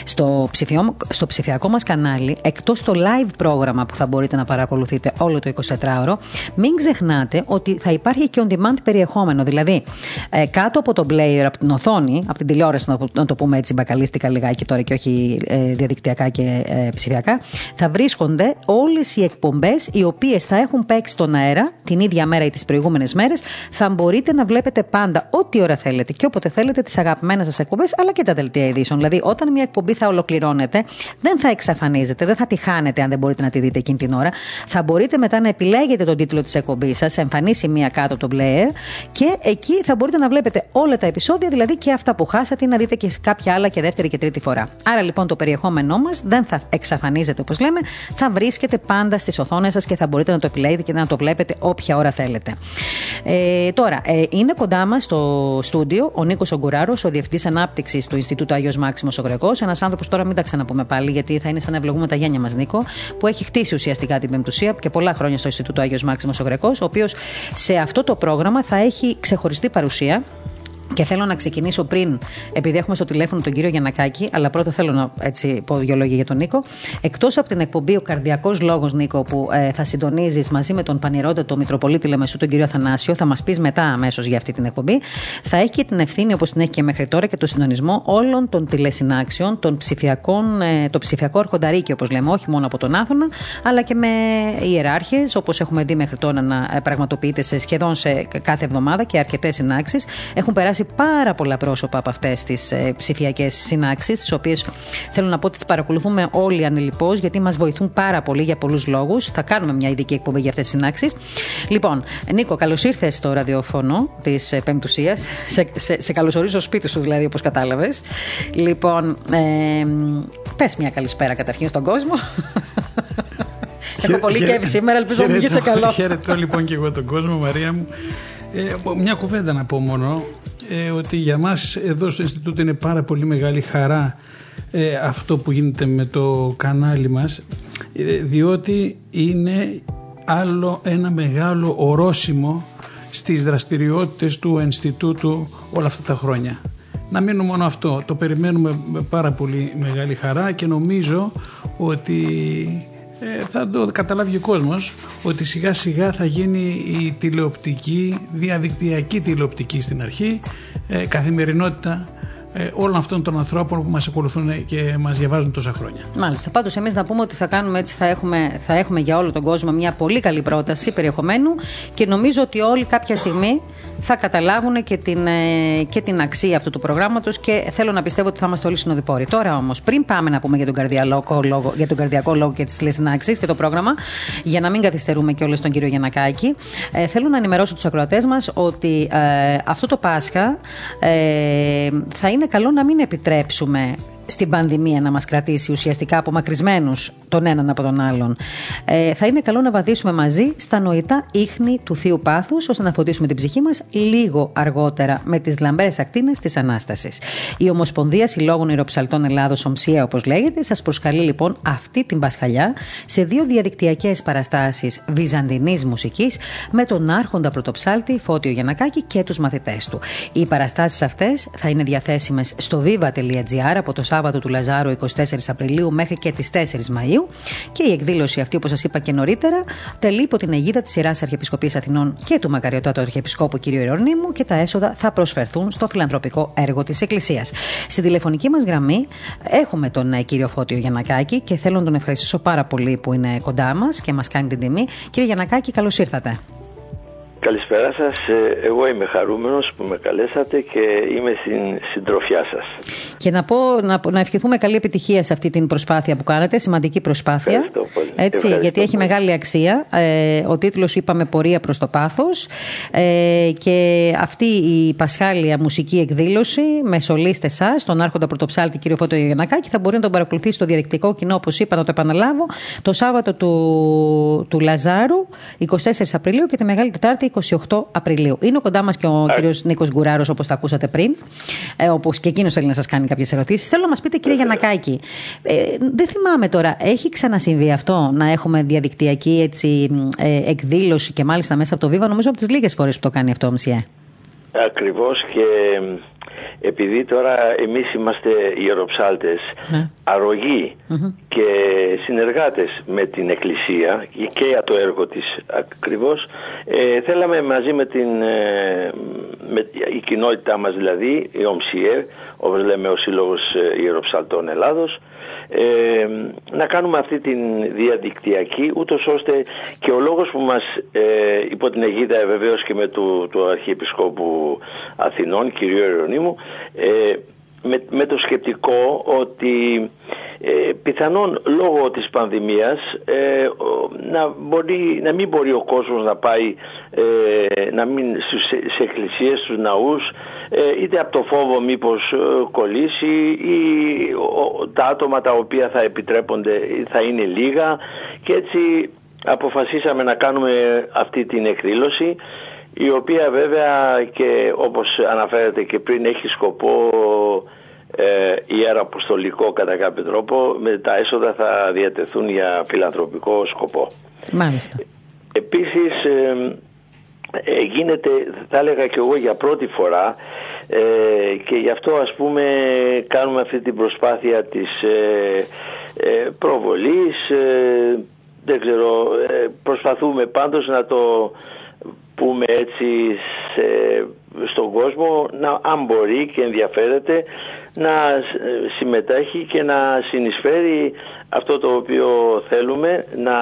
Στο, ψηφιο, στο ψηφιακό μας κανάλι, εκτός το live πρόγραμμα που θα μπορείτε να παρακολουθείτε όλο το 24ωρο, μην ξεχνάτε ότι θα υπάρχει και on demand περιεχόμενο. Δηλαδή, ε, κάτω από το player, από την οθόνη, από την τηλεόραση, να το πούμε έτσι μπακαλίστικα λιγάκι τώρα και όχι ε, διαδικτυακά και ψηφιακά, θα βρίσκονται όλες οι εκπομπές εκπομπές, οι οποίες θα έχουν παίξει στον αέρα την ίδια μέρα ή τις προηγούμενες μέρες, θα μπορείτε να βλέπετε πάντα ό,τι ώρα θέλετε και όποτε θέλετε τις αγαπημένες σας εκπομπές, αλλά και τα δελτία ειδήσεων. Δηλαδή, όταν μια εκπομπή θα ολοκληρώνεται, δεν θα εξαφανίζεται, δεν θα τη χάνετε αν δεν μπορείτε να τη δείτε εκείνη την ώρα. Θα μπορείτε μετά να επιλέγετε τον τίτλο της εκπομπής σας, εμφανίσει μία κάτω το player και εκεί θα μπορείτε να βλέπετε όλα τα επεισόδια, δηλαδή και αυτά που χάσατε, να δείτε και κάποια άλλα και δεύτερη και τρίτη φορά. Άρα λοιπόν το περιεχόμενό μας δεν θα εξαφανίζεται όπως λέμε, θα βρίσκεται πάντα στις οθόνες οθόνες σας και θα μπορείτε να το επιλέγετε και να το βλέπετε όποια ώρα θέλετε. Ε, τώρα, ε, είναι κοντά μας στο στούντιο ο Νίκος Ογκουράρος, ο Διευθυντής Ανάπτυξης του Ινστιτούτου Άγιος Μάξιμος ο Γρεκό. Ένας άνθρωπος, τώρα μην τα ξαναπούμε πάλι, γιατί θα είναι σαν να ευλογούμε τα γένια μας, Νίκο, που έχει χτίσει ουσιαστικά την Πεμπτουσία και πολλά χρόνια στο Ινστιτούτο Άγιος Μάξιμος ο Γρεκό, ο οποίος σε αυτό το πρόγραμμα θα έχει ξεχωριστή παρουσία Και θέλω να ξεκινήσω πριν, επειδή έχουμε στο τηλέφωνο τον κύριο Γιανακάκη, αλλά πρώτα θέλω να έτσι, πω δύο λόγια για τον Νίκο. Εκτός από την εκπομπή Ο Καρδιακός Λόγος, Νίκο, που ε, θα συντονίζεις μαζί με τον πανηρότατο Μητροπολίτη Λεμεσού, τον κύριο Αθανάσιο, θα μας πεις μετά αμέσως για αυτή την εκπομπή, θα έχει και την ευθύνη, όπως την έχει και μέχρι τώρα, και το συντονισμό όλων των τηλεσυνάξεων, των ψηφιακών, ε, το ψηφιακό αρχονταρίκι, όπως λέμε, όχι μόνο από τον Άθωνα, αλλά και με ιεράρχες, όπως έχουμε δει μέχρι τώρα να ε, πραγματοποιείται σε σχεδόν σε κάθε εβδομάδα και αρκετές συνάξεις. Έχουν περάσει πάρα πολλά πρόσωπα από αυτές τις ε, ψηφιακές συνάξεις, τις οποίες θέλω να πω ότι τις παρακολουθούμε όλοι ανελειπώ, γιατί μας βοηθούν πάρα πολύ για πολλούς λόγους. Θα κάνουμε μια ειδική εκπομπή για αυτές τις συνάξεις. Λοιπόν, Νίκο, καλώς ήρθες στο ραδιοφωνό της ε, Πεμπτουσία. Σε, σε, σε καλωσορίζω στο σπίτι σου, δηλαδή, όπως κατάλαβες. Λοιπόν, ε, πες μια καλησπέρα καταρχήν στον κόσμο. Έχω πολύ κέφι σήμερα, ελπίζω να είσαι καλό. Χαίρετο λοιπόν και εγώ τον κόσμο, Μαρία μου. Ε, μια κουβέντα να πω μόνο ε, ότι για μας εδώ στο Ινστιτούτο είναι πάρα πολύ μεγάλη χαρά ε, αυτό που γίνεται με το κανάλι μας ε, διότι είναι άλλο ένα μεγάλο ορόσημο στις δραστηριότητες του Ινστιτούτου όλα αυτά τα χρόνια. Να μείνουμε μόνο αυτό. Το περιμένουμε με πάρα πολύ μεγάλη χαρά και νομίζω ότι ε, θα το καταλάβει ο κόσμος ότι σιγά σιγά θα γίνει η τηλεοπτική, διαδικτυακή τηλεοπτική στην αρχή, ε, καθημερινότητα ε, όλων αυτών των ανθρώπων που μας ακολουθούν και μας διαβάζουν τόσα χρόνια. Μάλιστα. Πάντως εμείς να πούμε ότι θα κάνουμε έτσι, θα έχουμε, θα έχουμε για όλο τον κόσμο μια πολύ καλή πρόταση περιεχομένου και νομίζω ότι όλοι κάποια στιγμή θα καταλάβουν και την, ε, και την αξία αυτού του προγράμματος και θέλω να πιστεύω ότι θα είμαστε όλοι συνοδοιπόροι. Τώρα όμως, πριν πάμε να πούμε για τον καρδιακό λόγο, για τον καρδιακό λόγο και τις τηλεσυνάξεις και το πρόγραμμα, για να μην καθυστερούμε και όλες τον κύριο Γιανακάκη, ε, θέλω να ενημερώσω τους ακροατές μας ότι ε, αυτό το Πάσχα ε, θα είναι καλό να μην επιτρέψουμε στην πανδημία να μας κρατήσει ουσιαστικά απομακρυσμένους τον έναν από τον άλλον. Ε, θα είναι καλό να βαδίσουμε μαζί στα νοητά ίχνη του θείου πάθους, ώστε να φωτίσουμε την ψυχή μας λίγο αργότερα με τις λαμπέρε ακτίνες της Ανάστασης. Η Ομοσπονδία Συλλόγων Ιεροψαλτών Ελλάδος, Ομσία όπως λέγεται, σας προσκαλεί λοιπόν αυτή την Πασχαλιά σε δύο διαδικτυακές παραστάσεις βυζαντινής μουσικής με τον Άρχοντα Πρωτοψάλτη Φώτιο Γιανακάκη και τους μαθητές του. Οι παραστάσεις αυτές θα είναι διαθέσιμες στο viva.gr από το Σάββατο του Λαζάρου 24 Απριλίου μέχρι και τις 4 Μαου. Και η εκδήλωση αυτή, όπως σας είπα και νωρίτερα, τελεί υπό την αιγίδα της Ιεράς Αρχιεπισκοπής Αθηνών και του Μακαριωτάτου Αρχιεπισκόπου κ. Ιερονίμου και τα έσοδα θα προσφερθούν στο φιλανθρωπικό έργο της Εκκλησίας. Στην τηλεφωνική μας γραμμή έχουμε τον ε, κύριο Φώτιο Γιανακάκη και θέλω να τον ευχαριστήσω πάρα πολύ που είναι κοντά μας και μας κάνει την τιμή. Κύριε Γιανακάκη, καλώς ήρθατε. Καλησπέρα σας. Ε, εγώ είμαι χαρούμενος που με καλέσατε και είμαι στην συντροφιά σας. Και να πω, να, να ευχηθούμε καλή επιτυχία σε αυτή την προσπάθεια που κάνετε, σημαντική προσπάθεια. Ευχαριστώ πολύ. Έτσι, γιατί έχει μεγάλη αξία. Ε, ο τίτλος είπαμε πορεία προς το πάθος ε, και αυτή η πασχάλια μουσική εκδήλωση με σολίστες εσά, τον άρχοντα πρωτοψάλτη κύριο Φώτο Γιανακάκη, θα μπορεί να τον παρακολουθήσει στο διαδικτυακό κοινό, όπως είπα να το επαναλάβω, το Σάββατο του, του Λαζάρου, 24 Απριλίου και τη Μεγάλη Τετάρτη 28 Απριλίου. Είναι κοντά μας και ο ε. κύριος Νίκος Γκουράρος, όπως τα ακούσατε πριν, ε, όπως και εκείνος θέλει να σας κάνει κάποιες ερωτήσεις. Θέλω να μας πείτε, κύριε Γιανακάκη, ε, δεν θυμάμαι τώρα, έχει ξανασυμβεί αυτό να έχουμε διαδικτυακή έτσι, ε, εκδήλωση και μάλιστα μέσα από το Βίβα, νομίζω από τις λίγες φορές που το κάνει αυτό ο Μσιέ; Ακριβώς και επειδή τώρα εμείς είμαστε ιεροψάλτες ναι. αρρωγοί και συνεργάτες με την Εκκλησία και για το έργο της ακριβώς ε, θέλαμε μαζί με την ε, με η κοινότητά μας δηλαδή η ΟΜΣΙΕ όπως λέμε ο Σύλλογος ε, Ιεροψαλτών Ελλάδος ε, να κάνουμε αυτή την διαδικτυακή ούτως ώστε και ο λόγος που μας ε, υπό την αιγίδα ε, βεβαίως και με του, του Αρχιεπισκόπου Αθηνών κ. Ιερονίμου ε, με, με το σκεπτικό ότι ε, πιθανόν λόγω της πανδημίας ε, να, μπορεί, να μην μπορεί ο κόσμος να πάει ε, να μην σε, σε εκκλησίες, στους ναούς ε, είτε από το φόβο μήπως κολλήσει ή τα άτομα τα οποία θα επιτρέπονται θα είναι λίγα. Και έτσι αποφασίσαμε να κάνουμε αυτή την εκδήλωση η οποία βέβαια και όπως αναφέρεται και πριν έχει σκοπό ε, ιεραποστολικό κατά κάποιο τρόπο με τα έσοδα θα διατεθούν για φιλανθρωπικό σκοπό. Μάλιστα. Επίσης ε, γίνεται θα έλεγα και εγώ για πρώτη φορά ε, και γι' αυτό ας πούμε κάνουμε αυτή την προσπάθεια της ε, ε προβολής δεν ξέρω προσπαθούμε πάντως να το πούμε έτσι στον κόσμο να, αν μπορεί και ενδιαφέρεται να συμμετέχει και να συνεισφέρει αυτό το οποίο θέλουμε να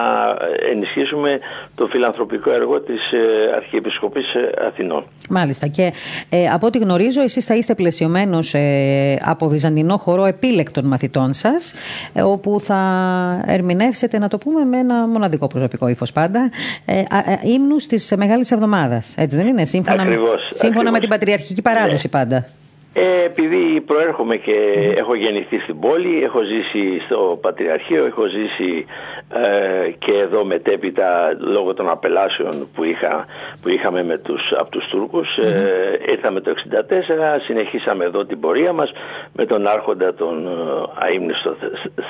ενισχύσουμε το φιλανθρωπικό έργο της ε, Αρχιεπισκοπής Αθηνών. Μάλιστα και ε, από ό,τι γνωρίζω εσείς θα είστε πλαισιωμένος ε, από βυζαντινό χορό επίλεκτων μαθητών σας ε, όπου θα ερμηνεύσετε να το πούμε με ένα μοναδικό προσωπικό ύφος πάντα ε, ύμνους της Μεγάλης Εβδομάδας έτσι δεν είναι; Σύμφωνα, ακριβώς, σύμφωνα με την πατριαρχική παράδοση ναι. πάντα. Ε, επειδή προέρχομαι και έχω γεννηθεί στην πόλη, έχω ζήσει στο Πατριαρχείο, έχω ζήσει ε, και εδώ μετέπειτα λόγω των απελάσεων που, είχα, που είχαμε με τους, από τους Τούρκους. Ε, ήρθαμε το 1964, συνεχίσαμε εδώ την πορεία μας με τον άρχοντα τον ε, Αείμνηστο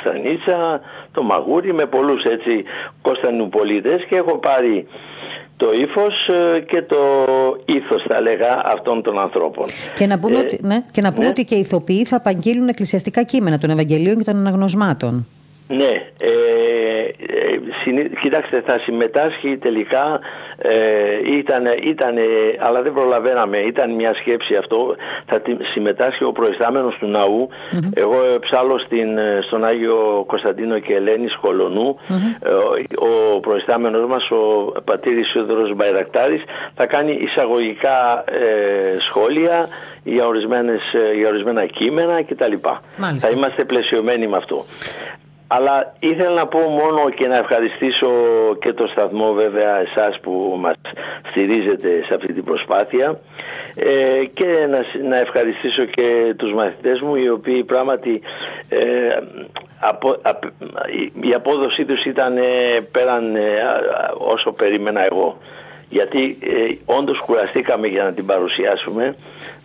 Στανίτσα, τον Μαγούρη, με πολλούς έτσι Κωνσταντινουπολίτες και έχω πάρει το ύφος ε, και το ήθος, θα λέγα, αυτών των ανθρώπων. Και να πούμε, ε, ότι, ναι, και να πούμε ναι. ότι και οι ηθοποιοί θα απαγγείλουν εκκλησιαστικά κείμενα των Ευαγγελίων και των Αναγνωσμάτων. Ναι, ε, ε, κοιτάξτε θα συμμετάσχει τελικά ε, ήταν, ήταν, αλλά δεν προλαβαίναμε, ήταν μια σκέψη αυτό, θα συμμετάσχει ο προϊστάμενος του ναου εγώ ψάλω στην, στον Άγιο Κωνσταντίνο και Ελένης Σχολονού, ε, ο προϊστάμενος μας, ο πατήρης Σιώδωρος Μπαϊρακτάρης, θα κάνει εισαγωγικά ε, σχόλια για, ορισμένες, για ορισμένα κείμενα κτλ. Θα είμαστε πλαισιωμένοι με αυτό. Αλλά ήθελα να πω μόνο και να ευχαριστήσω και το σταθμό βέβαια εσάς που μας στηρίζετε σε αυτή την προσπάθεια. Ε, και να, να ευχαριστήσω και τους μαθητές μου οι οποίοι πράγματι ε, απο, η απόδοσή τους ήταν ε, πέραν ε, όσο περίμενα εγώ. Γιατί ε, όντως κουραστήκαμε για να την παρουσιάσουμε.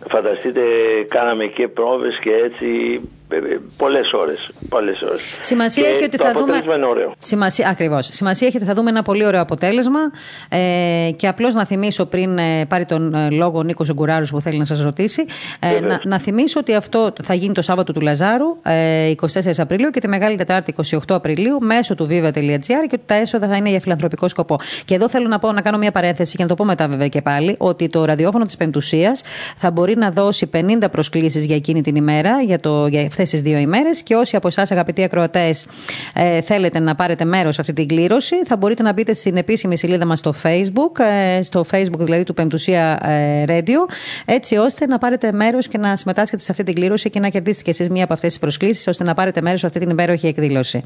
Φανταστείτε κάναμε και πρόβες και έτσι πολλές ώρες. Πολλές ώρες. Σημασία έχει ότι το θα δούμε. Είναι ωραίο. Σημασία, ακριβώς. Σημασία έχει ότι θα δούμε ένα πολύ ωραίο αποτέλεσμα. Ε, και απλώς να θυμίσω πριν ε, πάρει τον ε, λόγο ο Νίκος Ογκουράρου που θέλει να σας ρωτήσει, ε, να, να θυμίσω ότι αυτό θα γίνει το Σάββατο του Λαζάρου, ε, 24 Απριλίου και τη Μεγάλη Τετάρτη 28 Απριλίου μέσω του viva.gr και ότι τα έσοδα θα είναι για φιλανθρωπικό σκοπό. Και εδώ θέλω να, πω, να κάνω μια παρένθεση και να το πω μετά βέβαια και πάλι, ότι το ραδιόφωνο της Πεμπτουσίας θα μπορεί να δώσει 50 προσκλήσεις για εκείνη την ημέρα, για, το, για αυτέ τις δύο ημέρες. Και όσοι από εσάς, αγαπητοί ακροατές, ε, θέλετε να πάρετε μέρος σε αυτή την κλήρωση, θα μπορείτε να μπείτε στην επίσημη σελίδα μας στο Facebook, ε, στο Facebook δηλαδή του Πεμπτουσία ε, Radio, έτσι ώστε να πάρετε μέρος και να συμμετάσχετε σε αυτή την κλήρωση και να κερδίσετε κι εσείς μία από αυτές τις προσκλήσεις, ώστε να πάρετε μέρος σε αυτή την υπέροχη εκδήλωση.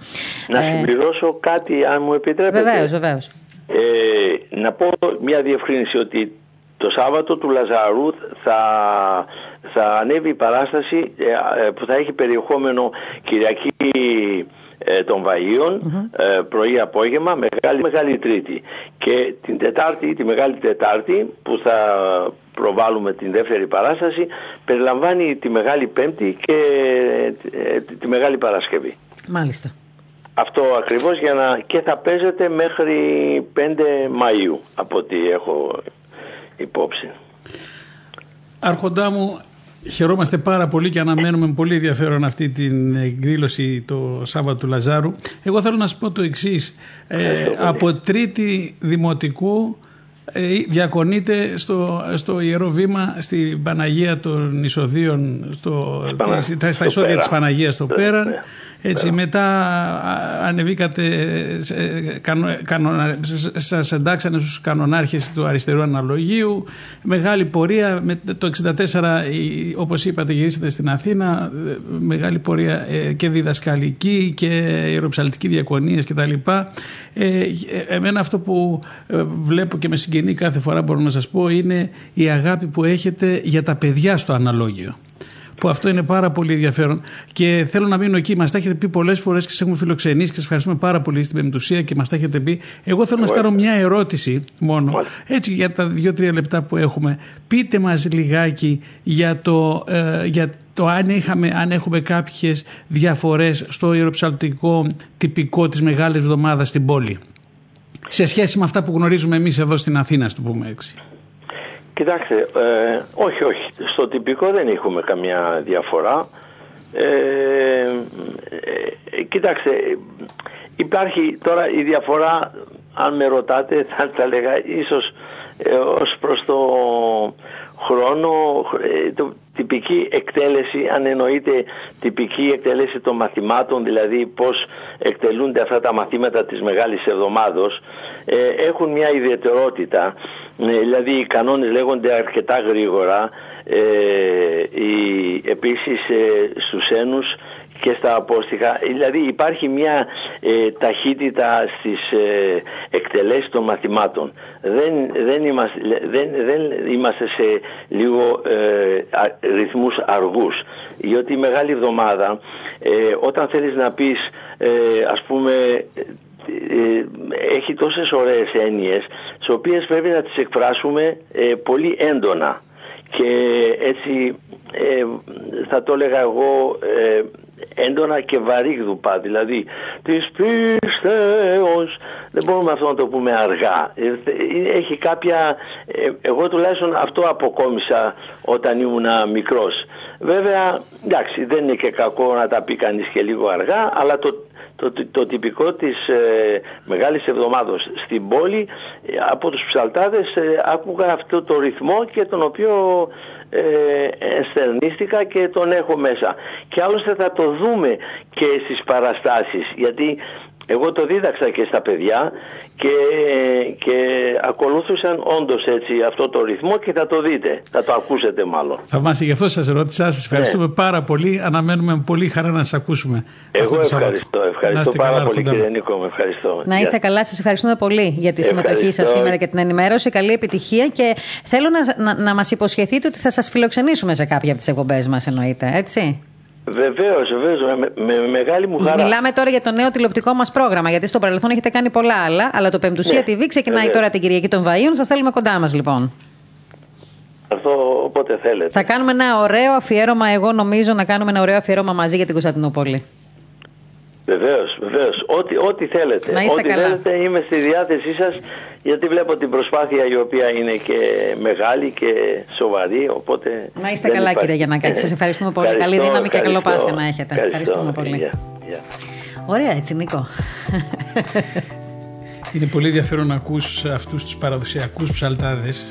Να ε, συμπληρώσω κάτι, αν μου επιτρέπετε. Βεβαίως, βεβαίως. Ε, να πω μια διευκρίνηση ότι το Σάββατο του Λαζαρού θα, θα ανέβει η παράσταση ε, ε, που θα έχει περιεχόμενο Κυριακή ε, των Βαΐων πρωί απόγευμα μεγάλη, μεγάλη Τρίτη και την Τετάρτη, τη Μεγάλη Τετάρτη που θα προβάλλουμε την δεύτερη παράσταση περιλαμβάνει τη Μεγάλη Πέμπτη και τη Μεγάλη Παρασκευή. Μάλιστα. Αυτό ακριβώς για να... και θα παίζεται μέχρι 5 Μαΐου από ό,τι έχω υπόψη. Αρχοντά μου, χαιρόμαστε πάρα πολύ και αναμένουμε με πολύ ενδιαφέρον αυτή την εκδήλωση το Σάββατο του Λαζάρου. Εγώ θέλω να σου πω το εξής. Ε, από τρίτη δημοτικού ε, διακονείται στο, στο Ιερό Βήμα στην Παναγία των Εισοδίων στο, στα, στα εισόδια της Παναγίας στο ναι, Πέραν ναι. Έτσι, μετά ανεβήκατε, σας εντάξανε στους κανονάρχες του αριστερού αναλογίου. Μεγάλη πορεία, με το 64 όπως είπατε γυρίσατε στην Αθήνα, μεγάλη πορεία ε, και διδασκαλική και ιεροψαλτική διακονίες κτλ. Ε, εμένα αυτό που ε, βλέπω και με συγγενεί κάθε φορά μπορώ να σας πω είναι η αγάπη που έχετε για τα παιδιά στο αναλόγιο που αυτό είναι πάρα πολύ ενδιαφέρον. Και θέλω να μείνω εκεί. Μας τα έχετε πει πολλές φορές και σας έχουμε φιλοξενήσει και σας ευχαριστούμε πάρα πολύ στην πεμπτουσία και μας τα έχετε πει. Εγώ θέλω να σας κάνω μια ερώτηση μόνο, έτσι για τα δύο-τρία λεπτά που έχουμε. Πείτε μας λιγάκι για το, ε, για το αν, είχαμε, αν έχουμε κάποιες διαφορές στο ιεροψαλτικό τυπικό της Μεγάλης Εβδομάδας στην πόλη. Σε σχέση με αυτά που γνωρίζουμε εμείς εδώ στην Αθήνα, στο πούμε έτσι. Κοιτάξτε, ε, όχι, όχι. Στο τυπικό δεν έχουμε καμιά διαφορά. Ε, ε, κοιτάξτε, υπάρχει τώρα η διαφορά, αν με ρωτάτε, θα τα λέγα ίσως ε, ως προς το χρόνο, ε, το, τυπική εκτέλεση, αν εννοείται τυπική εκτέλεση των μαθημάτων, δηλαδή πώς εκτελούνται αυτά τα μαθήματα της Μεγάλης Εβδομάδος, ε, έχουν μια ιδιαιτερότητα, ε, δηλαδή οι κανόνες λέγονται αρκετά γρήγορα, ε, οι, επίσης ε, στους ένους και στα απόστοιχα. Δηλαδή υπάρχει μια ε, ταχύτητα στις ε, εκτελέσεις των μαθημάτων. Δεν, δεν, είμαστε, δεν, δεν είμαστε σε λίγο ε, ρυθμούς αργούς. Γιατί η Μεγάλη Εβδομάδα ε, όταν θέλεις να πεις ε, ας πούμε έχει τόσες ωραίες έννοιες τις οποίες πρέπει να τις εκφράσουμε πολύ έντονα και έτσι θα το έλεγα εγώ έντονα και βαρύγδουπα, δηλαδή της πίστεως, δεν μπορούμε αυτό να το πούμε αργά. Έχει κάποια, ε, εγώ τουλάχιστον αυτό αποκόμισα όταν ήμουν μικρός. Βέβαια, εντάξει, δεν είναι και κακό να τα πει κανείς και λίγο αργά, αλλά το, το, το, τυπικό της ε, Μεγάλης Εβδομάδος στην πόλη, ε, από τους ψαλτάδες ε, άκουγα αυτό το ρυθμό και τον οποίο ε, εστερνίστηκα και τον έχω μέσα. Και άλλωστε θα το δούμε και στις παραστάσεις γιατί εγώ το δίδαξα και στα παιδιά και, και ακολούθησαν όντως έτσι αυτό το ρυθμό και θα το δείτε. Θα το ακούσετε μάλλον. Θαυμάσια, γι' αυτό σας ρώτησα. Σας ευχαριστούμε ναι. πάρα πολύ. Αναμένουμε με πολύ χαρά να σας ακούσουμε. Εγώ ευχαριστώ. Ευχαριστώ πάρα καλά, πολύ, κύριε Νίκο. Με ευχαριστώ. Να είστε καλά. Σας ευχαριστούμε πολύ για τη συμμετοχή σας σήμερα και την ενημέρωση. Καλή επιτυχία και θέλω να, να, να μας υποσχεθείτε ότι θα σας φιλοξενήσουμε σε κάποια από τις εκπομπές μας, εννοείται. Έτσι. Βεβαίως, βεβαίως. Με, με, μεγάλη μου χαρά. Μιλάμε τώρα για το νέο τηλεοπτικό μας πρόγραμμα. Γιατί στο παρελθόν έχετε κάνει πολλά άλλα. Αλλά το Πεμπτουσία ναι, TV ξεκινάει βεβαίως. τώρα την Κυριακή των Βαΐων. Σας θέλουμε κοντά μας, λοιπόν. Αυτό όποτε θέλετε. Θα κάνουμε ένα ωραίο αφιέρωμα. Εγώ νομίζω να κάνουμε ένα ωραίο αφιέρωμα μαζί για την Κωνσταντινούπολη. Βεβαίως, βεβαίως. Ό,τι, ό,τι θέλετε. Να είστε ό,τι καλά. θέλετε είμαι στη διάθεσή σας γιατί βλέπω την προσπάθεια η οποία είναι και μεγάλη και σοβαρή. Οπότε να είστε καλά, υπάρχει. κύριε Γιαννακάκη. Σας ευχαριστούμε πολύ. Καλή δύναμη και καλό Πάσχα να έχετε. Ευχαριστούμε πολύ. Ωραία, έτσι, Νίκο. Είναι πολύ ενδιαφέρον να ακούς αυτούς τους παραδοσιακούς ψαλτάδες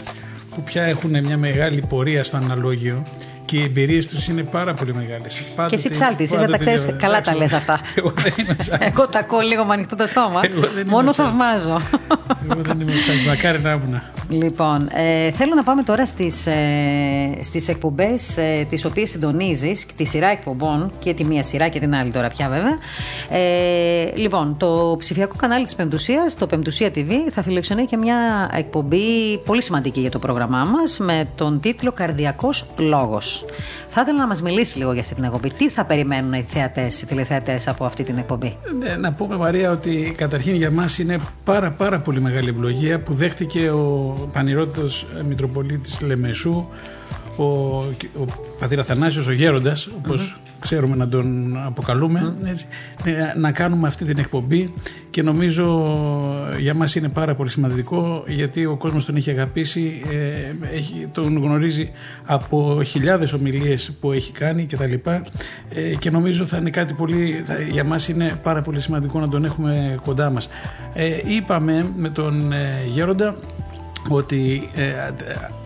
που πια έχουν μια μεγάλη πορεία στο αναλόγιο και οι εμπειρίες τους είναι πάρα πολύ μεγάλες. Και εσύ ψάλτη, εσύ δεν τα ξέρεις. Καλά τα λες αυτά. Εγώ δεν είμαι ψάλτης. Εγώ τα ακούω λίγο με ανοιχτό το στόμα. Μόνο θαυμάζω. Εγώ δεν είμαι ψάλτης. Μακάρι να ήμουν. Λοιπόν, ε, θέλω να πάμε τώρα στις ε, στις εκπομπές ε, τις οποίες συντονίζεις, τη σειρά εκπομπών και τη μία σειρά και την άλλη τώρα πια βέβαια. Ε, λοιπόν, το ψηφιακό κανάλι της Πεμπτουσίας, το Πεμπτουσία TV, θα φιλοξενεί και μια εκπομπή πολύ σημαντική για το πρόγραμμά μας με τον τίτλο Καρδιακός Λόγος. Θα ήθελα να μας μιλήσει λίγο για αυτή την εκπομπή. Τι θα περιμένουν οι θεατές, οι τηλεθεατές από αυτή την εκπομπή; Ναι, να πούμε, Μαρία, ότι καταρχήν για μας είναι πάρα, πάρα πολύ μεγάλη ευλογία που δέχτηκε ο πανηρότητο Μητροπολίτης Λεμεσού, ο, ο πατήρ Αθανάσιος, ο γέροντας, ξέρουμε να τον αποκαλούμε, έτσι, ε, να κάνουμε αυτή την εκπομπή. Και νομίζω για μας είναι πάρα πολύ σημαντικό γιατί ο κόσμος τον έχει αγαπήσει, ε, έχει, τον γνωρίζει από χιλιάδες ομιλίες που έχει κάνει και τα λοιπά. Ε, και νομίζω θα είναι κάτι πολύ, θα, για μας είναι πάρα πολύ σημαντικό να τον έχουμε κοντά μας. Ε, είπαμε με τον Γέροντα ότι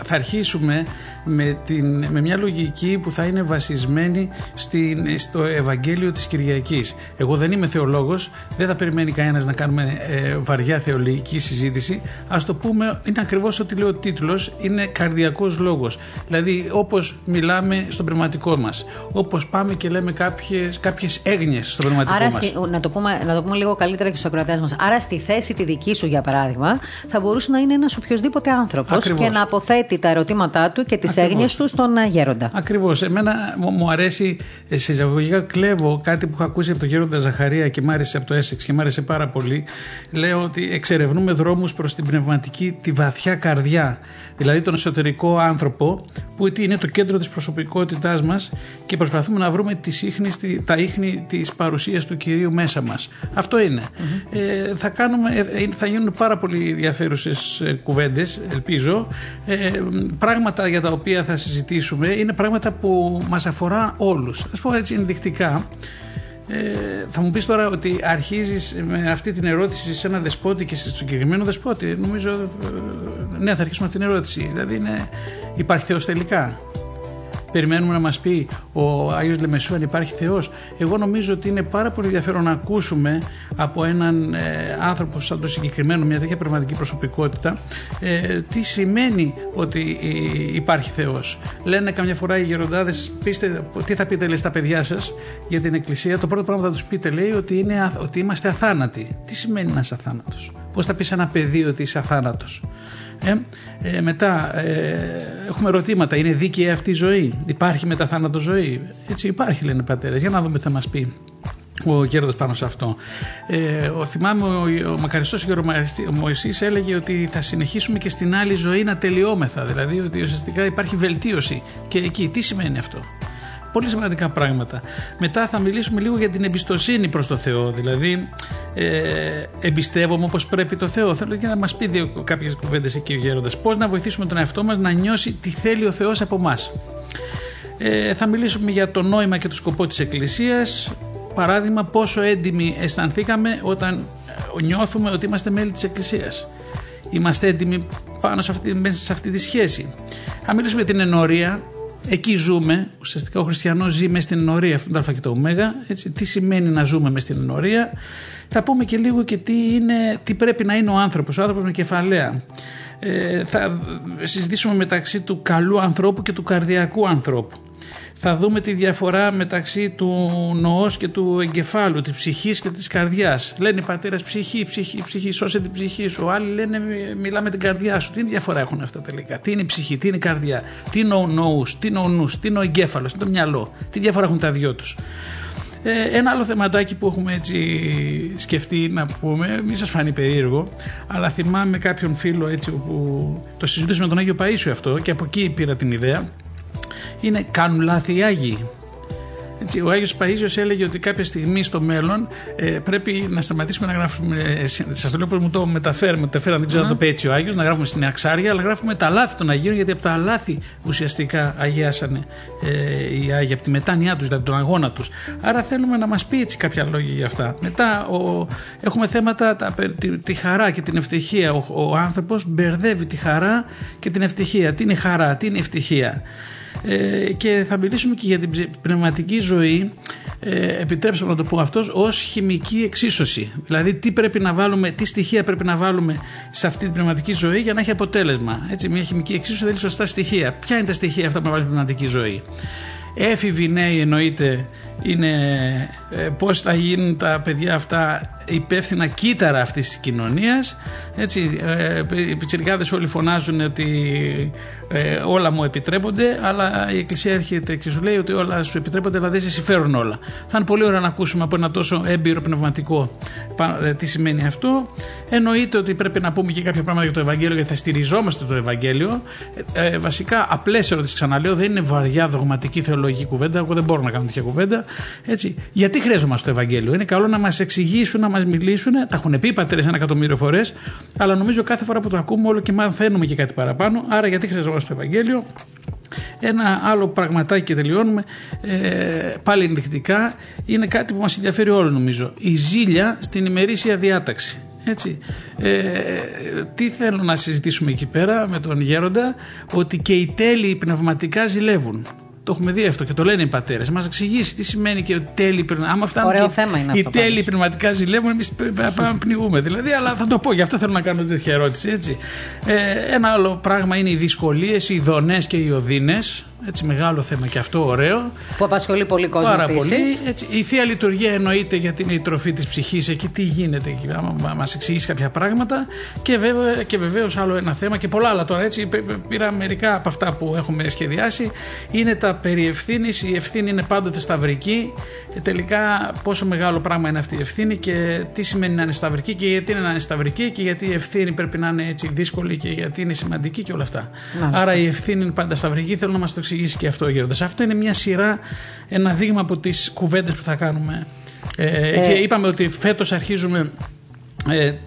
θα αρχίσουμε με, την, με μια λογική που θα είναι βασισμένη στην, στο Ευαγγέλιο της Κυριακής. Εγώ δεν είμαι θεολόγος, δεν θα περιμένει κανένας να κάνουμε ε, βαριά θεολογική συζήτηση. Ας το πούμε, είναι ακριβώς ό,τι λέει ο τίτλος, είναι καρδιακός λόγος. Δηλαδή όπως μιλάμε στον πνευματικό μας, όπως πάμε και λέμε κάποιες, κάποιες έγνοιες στον πνευματικό Άρα, μας. Στη, να, το πούμε, να το πούμε λίγο καλύτερα και στους ακροατές μας. Άρα στη θέση τη δική σου για παράδειγμα θα μπορούσε να είναι ένας οποιοδήποτε άνθρωπος και να αποθέτει τα ερωτήματά του και τις τις έγνοιες τους στον Γέροντα. Ακριβώς. Εμένα μου αρέσει, σε εισαγωγικά κλέβω κάτι που έχω ακούσει από τον Γέροντα Ζαχαρία και μ' άρεσε από το Έσεξ και μ' άρεσε πάρα πολύ. Λέω ότι εξερευνούμε δρόμους προς την πνευματική, τη βαθιά καρδιά. Δηλαδή τον εσωτερικό άνθρωπο, που είναι το κέντρο της προσωπικότητάς μας και προσπαθούμε να βρούμε τις ίχνης, τα ίχνη της παρουσίας του κυρίου μέσα μας. Αυτό είναι. Ε, θα, κάνουμε, ε, θα γίνουν πάρα πολύ ενδιαφέρουσες κουβέντες, ελπίζω. Ε, πράγματα για τα οποία θα συζητήσουμε είναι πράγματα που μας αφορά όλους. Α πω έτσι ενδεικτικά. Ε, θα μου πεις τώρα ότι αρχίζεις με αυτή την ερώτηση σε ένα δεσπότη και στο συγκεκριμένο δεσπότη. Νομίζω. Ε, ναι, θα αρχίσουμε αυτή την ερώτηση. Δηλαδή, είναι, υπάρχει Θεός τελικά; Περιμένουμε να μας πει ο Άγιος Λεμεσού αν υπάρχει Θεός. Εγώ νομίζω ότι είναι πάρα πολύ ενδιαφέρον να ακούσουμε από έναν ε, άνθρωπο σαν το συγκεκριμένο, μια τέτοια πραγματική προσωπικότητα, ε, τι σημαίνει ότι ε, υπάρχει Θεός. Λένε καμιά φορά οι γεροντάδες, πείστε, τι θα πείτε λέει, στα παιδιά σας για την Εκκλησία. Το πρώτο πράγμα που θα τους πείτε λέει ότι, είναι, ότι είμαστε αθάνατοι. Τι σημαίνει να είσαι αθάνατος; Πώς θα πεις ένα παιδί ότι είσαι αθάνατος; Ε, ε, μετά ε, έχουμε ερωτήματα. Είναι δίκαιη αυτή η ζωή; Υπάρχει μετά θάνατο ζωή; Έτσι υπάρχει λένε οι πατέρες. Για να δούμε τι θα μας πει ο Γέροντας πάνω σε αυτό. Ε, ο, θυμάμαι ο, ο μακαριστός ο Μωυσής έλεγε ότι θα συνεχίσουμε και στην άλλη ζωή να τελειώμεθα. Δηλαδή ότι ουσιαστικά υπάρχει βελτίωση. Και εκεί τι σημαίνει αυτό; Πολύ σημαντικά πράγματα. Μετά θα μιλήσουμε λίγο για την εμπιστοσύνη προς το Θεό. Δηλαδή, ε, εμπιστεύομαι όπως πρέπει το Θεό. Θέλω και να μας πει δύο, κάποιες κουβέντες εκεί ο Γέροντας. Πώς να βοηθήσουμε τον εαυτό μας να νιώσει τι θέλει ο Θεός από εμάς. Ε, θα μιλήσουμε για το νόημα και το σκοπό της Εκκλησίας. Παράδειγμα, πόσο έντιμοι αισθανθήκαμε όταν ε, νιώθουμε ότι είμαστε μέλη της Εκκλησίας. Είμαστε έντιμοι πάνω σε αυτή, μέσα σε αυτή τη σχέση. Θα μιλήσουμε για την ενορία, Εκεί ζούμε. Ουσιαστικά ο χριστιανός ζει μες στην ενορία. Αυτό είναι το Α και το Ω. Έτσι, τι σημαίνει να ζούμε μες στην ενορία. Θα πούμε και λίγο και τι, είναι, τι πρέπει να είναι ο άνθρωπος. Ο άνθρωπος με κεφαλαία. Ε, θα συζητήσουμε μεταξύ του καλού ανθρώπου και του καρδιακού ανθρώπου θα δούμε τη διαφορά μεταξύ του νοός και του εγκεφάλου, της ψυχής και της καρδιάς. Λένε οι πατέρες ψυχή, ψυχή, ψυχή, σώσε την ψυχή σου. Άλλοι λένε μιλάμε την καρδιά σου. Τι διαφορά έχουν αυτά τελικά; Τι είναι η ψυχή, τι είναι η καρδιά, τι είναι ο νοούς, τι είναι ο νους, τι είναι ο εγκέφαλος, τι είναι το μυαλό; Τι διαφορά έχουν τα δυο τους; Ε, ένα άλλο θεματάκι που έχουμε έτσι σκεφτεί να πούμε, μη σας φανεί περίεργο, αλλά θυμάμαι κάποιον φίλο έτσι που το συζητούσαμε με τον Άγιο Παΐσιο αυτό και από εκεί πήρα την ιδέα είναι κάνουν λάθη οι Άγιοι. Έτσι, ο Άγιος Παΐσιος έλεγε ότι κάποια στιγμή στο μέλλον ε, πρέπει να σταματήσουμε να γράφουμε. Ε, Σας το λέω πώ μου το μεταφέρουμε, μεταφέραν, δεν ξέρω αν το πει έτσι ο Άγιος, να γράφουμε στην Αξάρια, αλλά γράφουμε τα λάθη των Αγίων, γιατί από τα λάθη ουσιαστικά αγιάσανε ε, οι Άγιοι, από τη μετάνοιά τους, δηλαδή τον αγώνα τους. Άρα θέλουμε να μας πει έτσι κάποια λόγια για αυτά. Μετά ο, έχουμε θέματα, τα, τη, τη, χαρά και την ευτυχία. Ο, ο άνθρωπος μπερδεύει τη χαρά και την ευτυχία. Τι είναι χαρά, τι είναι ευτυχία; Ε, και θα μιλήσουμε και για την πνευματική ζωή. Ε, επιτρέψτε να το πω αυτός ως χημική εξίσωση. Δηλαδή τι πρέπει να βάλουμε, τι στοιχεία πρέπει να βάλουμε σε αυτή την πνευματική ζωή για να έχει αποτέλεσμα. Έτσι, μια χημική εξίσωση θέλει σωστά στοιχεία. Ποια είναι τα στοιχεία αυτά που βάλει στην πνευματική ζωή; Έφηβοι νέοι εννοείται είναι ε, πώς θα γίνουν τα παιδιά αυτά υπεύθυνα κύτταρα αυτής της κοινωνίας. Έτσι, ε, οι πιτσιρικάδες όλοι φωνάζουν ότι ε, όλα μου επιτρέπονται αλλά η Εκκλησία έρχεται και σου λέει ότι όλα σου επιτρέπονται αλλά δεν σε συμφέρουν όλα. Θα είναι πολύ ωραίο να ακούσουμε από ένα τόσο έμπειρο πνευματικό ε, τι σημαίνει αυτό. Εννοείται ότι πρέπει να πούμε και κάποια πράγματα για το Ευαγγέλιο γιατί θα στηριζόμαστε το Ευαγγέλιο. Ε, ε βασικά απλές ερωτήσεις ξαναλέω δεν είναι βαριά δογματική θεολογική κουβέντα. Εγώ δεν μπορώ να κάνω τέτοια κουβέντα. Έτσι, γιατί χρειαζόμαστε το Ευαγγέλιο; Είναι καλό να μας εξηγήσουν, να μας μιλήσουν τα έχουν πει οι πατέρες ένα εκατομμύριο φορές αλλά νομίζω κάθε φορά που το ακούμε όλο και μαθαίνουμε και κάτι παραπάνω. Άρα γιατί χρειαζόμαστε το Ευαγγέλιο. Ένα άλλο πραγματάκι και τελειώνουμε ε, πάλι ενδεικτικά είναι κάτι που μας ενδιαφέρει όλους νομίζω. Η ζήλια στην ημερήσια διάταξη. Έτσι. Ε, τι θέλω να συζητήσουμε εκεί πέρα με τον Γέροντα ότι και οι τέλειοι πνευματικά ζηλεύουν. Το έχουμε δει αυτό και το λένε οι πατέρες. Μας εξηγήσει τι σημαίνει και τέλη πνευματικά. Άμα φτάνουν Ωραίο θέμα είναι οι τέλειοι πνευματικά ζηλεύουν, εμείς πάμε πνιγούμε. Δηλαδή, αλλά θα το πω, γι' αυτό θέλω να κάνω τέτοια ερώτηση. Έτσι. Ε, ένα άλλο πράγμα είναι οι δυσκολίες, οι δονές και οι οδύνες. Έτσι, μεγάλο θέμα και αυτό ωραίο. Που απασχολεί πολύ κόσμο. Πάρα πολύ. Έτσι, η θεία λειτουργία εννοείται γιατί είναι η τροφή της ψυχής εκεί, τι γίνεται εκεί, μας εξηγήσει κάποια πράγματα. Και, βέβαια, και βεβαίως άλλο ένα θέμα και πολλά άλλα τώρα. Έτσι, πήρα μερικά από αυτά που έχουμε σχεδιάσει. Είναι τα περί ευθύνης. Η ευθύνη είναι πάντοτε σταυρική. Ε, τελικά, πόσο μεγάλο πράγμα είναι αυτή η ευθύνη και τι σημαίνει να είναι σταυρική και γιατί είναι να είναι σταυρική και γιατί η ευθύνη πρέπει να είναι έτσι δύσκολη και γιατί είναι σημαντική και όλα αυτά. Άρα η ευθύνη είναι πάντα σταυρική. Θέλω να μας το εξηγήσει και αυτό ο Γέροντα. Αυτό είναι μια σειρά, ένα δείγμα από τις κουβέντες που θα κάνουμε. Ε, ε, είπαμε ότι φέτος αρχίζουμε ε,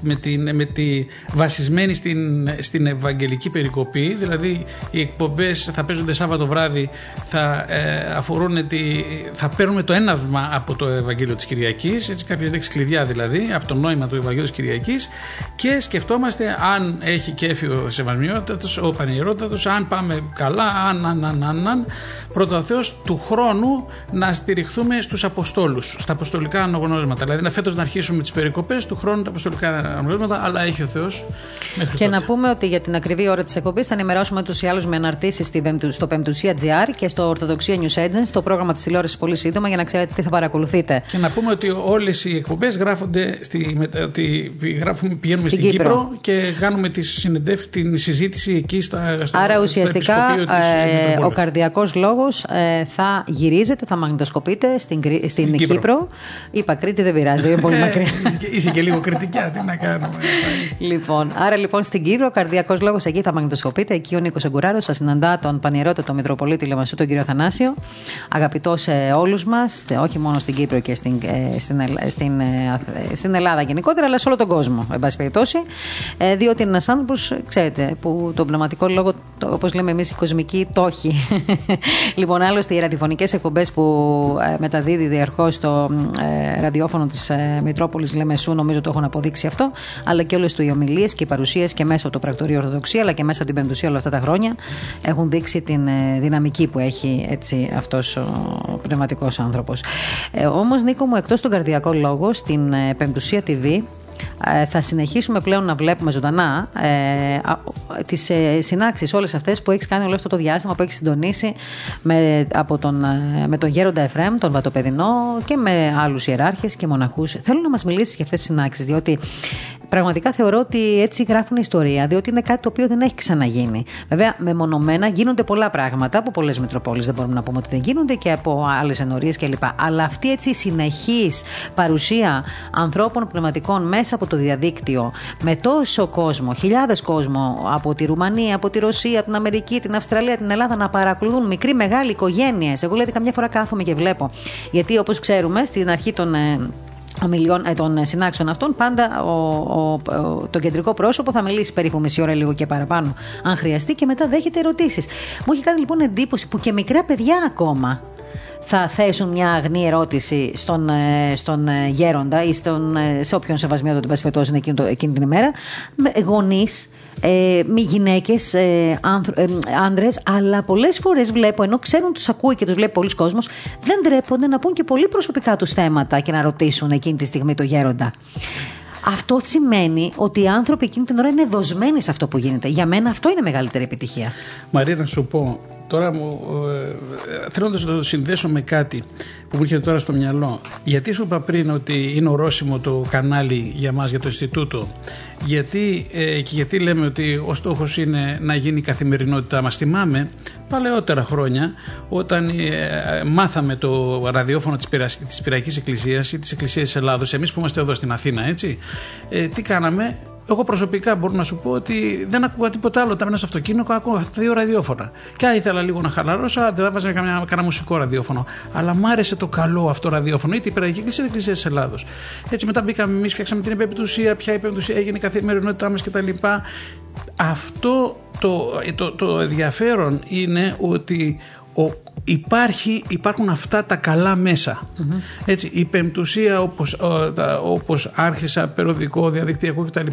με, την, με τη βασισμένη στην, στην Ευαγγελική περικοπή δηλαδή οι εκπομπές θα παίζονται Σάββατο βράδυ θα ε, αφορούν τη, θα παίρνουμε το έναυσμα από το Ευαγγέλιο της Κυριακής έτσι κάποιες λέξεις κλειδιά δηλαδή από το νόημα του Ευαγγέλιου της Κυριακής και σκεφτόμαστε αν έχει κέφι ο Σεβασμιότατος ο Πανιερότατος αν πάμε καλά αν, αν, αν, αν, αν πρώτα ο Θεός του χρόνου να στηριχθούμε στους Αποστόλους στα Αποστολικά αναγνώσματα. Δηλαδή να φέτος να αρχίσουμε τις περικοπές του χρόνου αποστολικά αναγνωρίσματα, αλλά έχει ο Θεός. Και να πούμε ότι για την ακριβή ώρα της εκπομπής θα ενημερώσουμε τους ή άλλους με αναρτήσεις στο Πεμπτουσία GR και στο Ορθοδοξία News Agents, το πρόγραμμα της τηλεόρασης πολύ σύντομα για να ξέρετε τι θα παρακολουθείτε. Και να πούμε ότι όλες οι εκπομπές γράφονται. Στη, ότι γράφουμε, πηγαίνουμε στην, στην Κύπρο. και κάνουμε τη την συζήτηση εκεί στα, στα Άρα ουσιαστικά ε, ο καρδιακός λόγος ε, θα γυρίζεται, θα μαγνητοσκοπείται στην, στην, στην Κύπρο. Κύπρο. Είπα Κρήτη, δεν πειράζει, είναι πολύ μακριά. Είσαι και λίγο κριτικά τι να κάνουμε. λοιπόν, άρα λοιπόν στην Κύπρο, ο καρδιακός λόγος εκεί θα μαγνητοσκοπείτε. Εκεί ο Νίκος Εγκουράρος θα συναντά τον πανηρότατο Μητροπολίτη Λεμασού, τον κύριο Θανάσιο. Αγαπητό σε όλους μας, όχι μόνο στην Κύπρο και στην, ε, στην, στην, ε, στην Ελλάδα γενικότερα, αλλά σε όλο τον κόσμο, εν πάση περιπτώσει. Ε, διότι είναι ένας άνθρωπος, ξέρετε, που τον πνευματικό λόγο, όπως λέμε εμείς, η κοσμική το έχει. λοιπόν, άλλωστε οι ραδιοφωνικές εκπομπές που μεταδίδει διαρκώς το ραδιόφωνο της Μητρόπολης Λεμεσού, νομίζω το έχουν αποδείξει αυτό, αλλά και όλες του οι ομιλίες και οι παρουσίες και μέσα από το πρακτορείο Ορθοδοξία, αλλά και μέσα από την Πεμπτουσία όλα αυτά τα χρόνια έχουν δείξει την ε, δυναμική που έχει έτσι αυτός ο πνευματικός άνθρωπος. Ε, Όμως, Νίκο μου, εκτός τον καρδιακό λόγο, στην ε, Πεμπτουσία TV ε, θα συνεχίσουμε πλέον να βλέπουμε ζωντανά ε, τις ε, συνάξεις όλες αυτές που έχεις κάνει όλο αυτό το διάστημα που έχεις συντονίσει με, από τον, ε, με τον Γέροντα Εφρέμ, τον Βατοπεδινό και με άλλους ιεράρχες και μοναχούς. Θέλω να μας μιλήσεις για αυτές τις συνάξεις διότι πραγματικά θεωρώ ότι έτσι γράφουν ιστορία, διότι είναι κάτι το οποίο δεν έχει ξαναγίνει. Βέβαια, μεμονωμένα γίνονται πολλά πράγματα από πολλές Μητροπόλεις. Δεν μπορούμε να πούμε ότι δεν γίνονται και από άλλες ενορίες κλπ. Αλλά αυτή έτσι η συνεχής παρουσία ανθρώπων πνευματικών μέσα από το διαδίκτυο, με τόσο κόσμο, χιλιάδες κόσμο από τη Ρουμανία, από τη Ρωσία, την Αμερική, την Αυστραλία, την Ελλάδα να παρακολουθούν μικρή, μεγάλη οικογένειες. Εγώ δηλαδή καμιά φορά κάθομαι και βλέπω. Γιατί όπως ξέρουμε, στην αρχή των ε, ομιλιών, ε, των συνάξεων αυτών, πάντα ο, ο, το κεντρικό πρόσωπο θα μιλήσει περίπου μισή ώρα, λίγο και παραπάνω, αν χρειαστεί, και μετά δέχεται ερωτήσεις. Μου έχει κάνει λοιπόν εντύπωση που και μικρά παιδιά ακόμα θα θέσουν μια αγνή ερώτηση στον, ε, στον ε, γέροντα ή στον, σε όποιον σεβασμιό το είναι εκείνη την ημέρα, γονείς ε, μη γυναίκες, ε, ε, άντρες, αλλά πολλές φορές βλέπω, ενώ ξέρουν τους ακούει και τους βλέπει πολλοί κόσμος, δεν ντρέπονται να πούν και πολύ προσωπικά τους θέματα και να ρωτήσουν εκείνη τη στιγμή το γέροντα. Αυτό σημαίνει ότι οι άνθρωποι εκείνη την ώρα είναι δοσμένοι σε αυτό που γίνεται. Για μένα αυτό είναι μεγαλύτερη επιτυχία. Μαρία, να σου πω, τώρα μου, ε, θέλω να το συνδέσω με κάτι που μου έρχεται τώρα στο μυαλό. Γιατί σου είπα πριν ότι είναι ορόσημο το κανάλι για μας, για το Ινστιτούτο; Γιατί, ε, και γιατί λέμε ότι ο στόχος είναι να γίνει η καθημερινότητά μας; Θυμάμαι παλαιότερα χρόνια όταν ε, μάθαμε το ραδιόφωνο της, της Πυραϊκής Εκκλησίας ή της Εκκλησίας της Ελλάδος, εμείς που είμαστε εδώ στην Αθήνα, έτσι, ε, τι κάναμε, εγώ προσωπικά μπορώ να σου πω ότι δεν ακούγα τίποτα άλλο. Όταν στο αυτοκίνητο, ακούγα αυτά τα δύο ραδιόφωνα. Και αν ήθελα λίγο να χαλαρώσω, δεν βάζα κανένα, κανένα μουσικό ραδιόφωνο. Αλλά μ' άρεσε το καλό αυτό ραδιόφωνο, είτε η Περαγική Εκκλησία είτε η Εκκλησία της Ελλάδος. Έτσι μετά μπήκαμε εμείς, φτιάξαμε την επεπτουσία, ποια επεπτουσία έγινε η καθημερινότητά μας κτλ. Αυτό το, το, το ενδιαφέρον είναι ότι ο υπάρχει, υπάρχουν αυτά τα καλά Έτσι, η πεμπτουσία όπως, όπως άρχισα, περιοδικό, διαδικτυακό κτλ.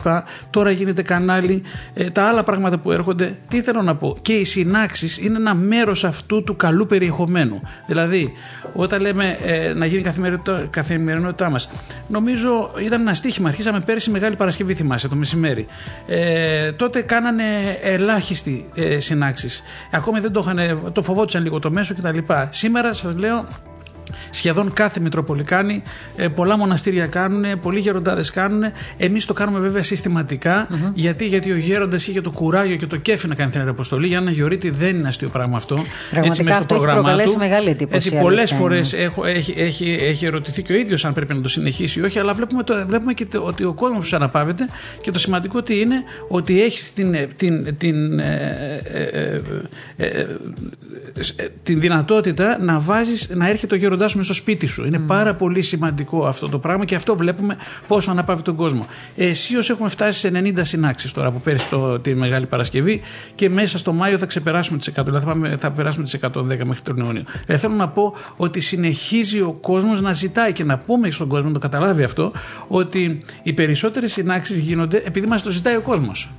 Τώρα γίνεται κανάλι. Ε, τα άλλα πράγματα που έρχονται, τι θέλω να πω; Και οι συνάξεις είναι ένα μέρος αυτού του καλού περιεχομένου. Δηλαδή, όταν λέμε ε, να γίνει καθημερινότητά, καθημερινότητά μας, νομίζω ήταν ένα στίχημα. Αρχίσαμε πέρυσι Μεγάλη Παρασκευή, θυμάσαι, το μεσημέρι. Ε, τότε κάνανε ελάχιστοι ε, συνάξεις. Ακόμη δεν το είχαν, το φοβόντουσαν λίγο λίγο το μέσο κτλ. Σήμερα σας λέω Σχεδόν κάθε Μητροπολικάνη, ε, πολλά μοναστήρια κάνουν, πολλοί γεροντάδες κάνουν. Εμείς το κάνουμε βέβαια Γιατί, γιατί ο γέροντας είχε το κουράγιο και το κέφι να κάνει την αποστολή. Για ένα γεωρίτη δεν είναι αστείο πράγμα αυτό. Πραγματικά έτσι, μέσα στο πρόγραμμά του. μεγάλη εντύπωση. Έτσι, πολλές φορές έχει, έχει, έχει ερωτηθεί και ο ίδιος αν πρέπει να το συνεχίσει ή όχι, αλλά βλέπουμε, το, βλέπουμε και το, ότι ο κόσμος τους αναπαύεται και το σημαντικό ότι είναι ότι έχει την, την, την, ε, ε, ε, την δυνατότητα να βάζεις, να έρχεται ο γέροντά σου στο σπίτι σου. Είναι πάρα πολύ σημαντικό αυτό το πράγμα και αυτό βλέπουμε πόσο αναπαύει τον κόσμο. Εσείω έχουμε φτάσει σε 90 συνάξεις τώρα από πέρσι το, τη Μεγάλη Παρασκευή και μέσα στο Μάιο θα ξεπεράσουμε τις 100, δηλαδή θα, πάμε, θα περάσουμε τις 110 μέχρι τον Ιούνιο. Ε, θέλω να πω ότι συνεχίζει ο κόσμος να ζητάει και να πούμε στον κόσμο, να το καταλάβει αυτό, ότι οι περισσότερες συνάξεις γίνονται επειδή μας το ζητάει ο κόσμος.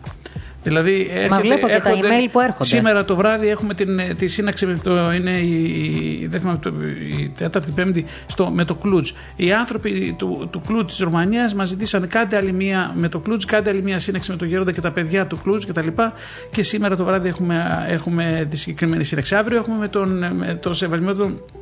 Δηλαδή, έρχεται, Μα βλέπω και τα email που έρχονται. Σήμερα το βράδυ έχουμε την, τη σύναξη, με το, είναι η, δεν θυμάμαι, το, η τέταρτη, πέμπτη, στο, με το Κλούτζ. Οι άνθρωποι του, του Κλούτζ της Ρουμανίας μας ζητήσαν κάντε άλλη μία με το Κλούτζ, κάντε άλλη μία σύναξη με το Γέροντα και τα παιδιά του Κλούτζ κτλ. Και, και σήμερα το βράδυ έχουμε, έχουμε τη συγκεκριμένη σύναξη. Αύριο έχουμε με τον, με το σεβασμό των ε, ε,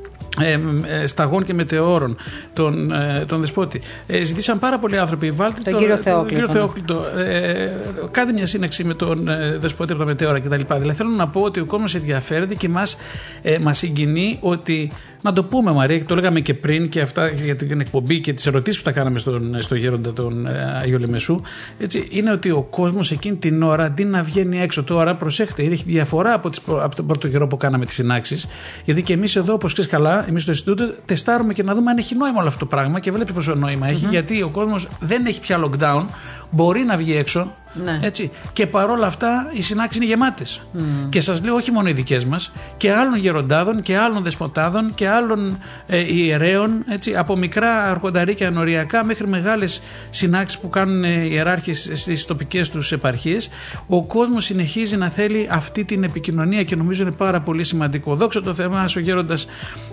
σταγών και μετεώρων τον, ε, τον Δεσπότη. Ε, ζητήσαν πάρα πολλοί άνθρωποι. Βάλτε τον, τον κύριο Θεόκλητο. Τον Θεόκλητο ε, κάντε μια σύναξη με τον ε, Δεσπότη από τα μετεώρα κτλ. Δηλαδή θέλω να πω ότι ο κόσμος ενδιαφέρεται και μας ε, μας συγκινεί ότι να το πούμε, Μαρία, και το λέγαμε και πριν και αυτά για την εκπομπή και τις ερωτήσεις που τα κάναμε στον, στο γέροντα τον ε, Αγίου Λεμεσού. Έτσι, είναι ότι ο κόσμος εκείνη την ώρα αντί να βγαίνει έξω τώρα, προσέχτε, έχει διαφορά από, τις, από τον πρώτο καιρό που κάναμε τις συνάξεις. Γιατί και εμείς εδώ, όπως ξέρεις καλά, εμείς στο Ινστιτούτο τεστάρουμε και να δούμε αν έχει νόημα όλο αυτό το πράγμα και βλέπει πόσο νόημα έχει, γιατί ο κόσμος δεν έχει πια lockdown, μπορεί να βγει έξω. Ναι. Έτσι. Και παρόλα αυτά οι συνάξεις είναι γεμάτες. Και σας λέω όχι μόνο οι δικές μας, και άλλων γεροντάδων και άλλων δεσποτάδων και άλλων ε, ιερέων, έτσι, από μικρά αρχονταρίκια νοριακά μέχρι μεγάλες συνάξεις που κάνουν οι ιεράρχες στις τοπικές τους επαρχίες. Ο κόσμος συνεχίζει να θέλει αυτή την επικοινωνία και νομίζω είναι πάρα πολύ σημαντικό. Δόξα το θέμα, ο γέροντας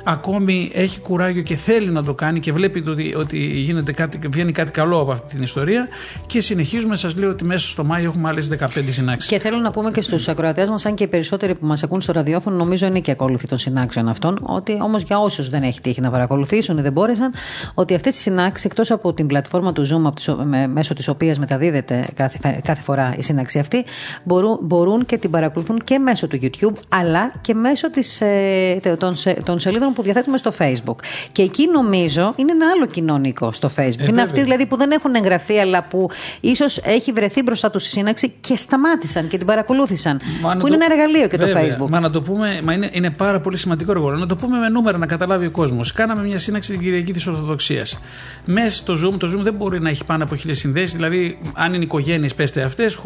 ακόμη έχει κουράγιο και θέλει να το κάνει και βλέπει ότι, ότι γίνεται κάτι, βγαίνει κάτι καλό από αυτή την ιστορία και συνεχίζουμε. Σας λέω ότι μέσα στο Μάιο έχουμε άλλες 15 συνάξεις. Και θέλω να πούμε και στους ακροατές μας, αν και οι περισσότεροι που μας ακούν στο ραδιόφωνο, νομίζω είναι και ακόλουθοι των συνάξεων αυτών, ότι όμως για όσους δεν έχει τύχει να παρακολουθήσουν ή δεν μπόρεσαν, ότι αυτές οι συνάξεις, εκτός από την πλατφόρμα του Zoom, μέσω της οποίας μεταδίδεται κάθε, κάθε φορά η σύναξη αυτή, μπορούν, μπορούν και την παρακολουθούν και μέσω του YouTube, αλλά και μέσω της, ε, των, των σελίδων που διαθέτουμε στο Facebook. Και εκεί νομίζω είναι ένα άλλο κοινωνικό στο Facebook. Ε, είναι αυτοί δηλαδή που δεν έχουν εγγραφεί, αλλά που ίσως έχει βρεθεί μπροστά τους στη σύναξη και σταμάτησαν και την παρακολούθησαν. Μα που είναι ένα εργαλείο και βέβαια, το Facebook. Μα να το πούμε, μα είναι, είναι πάρα πολύ σημαντικό εργαλείο. Να το πούμε με νούμερα να καταλάβει ο κόσμος. Κάναμε μια σύναξη την Κυριακή της Ορθοδοξίας. Μέσα στο Zoom, το Zoom δεν μπορεί να έχει πάνω από χίλιες συνδέσεις. Δηλαδή, αν είναι οικογένειες, πέστε αυτές,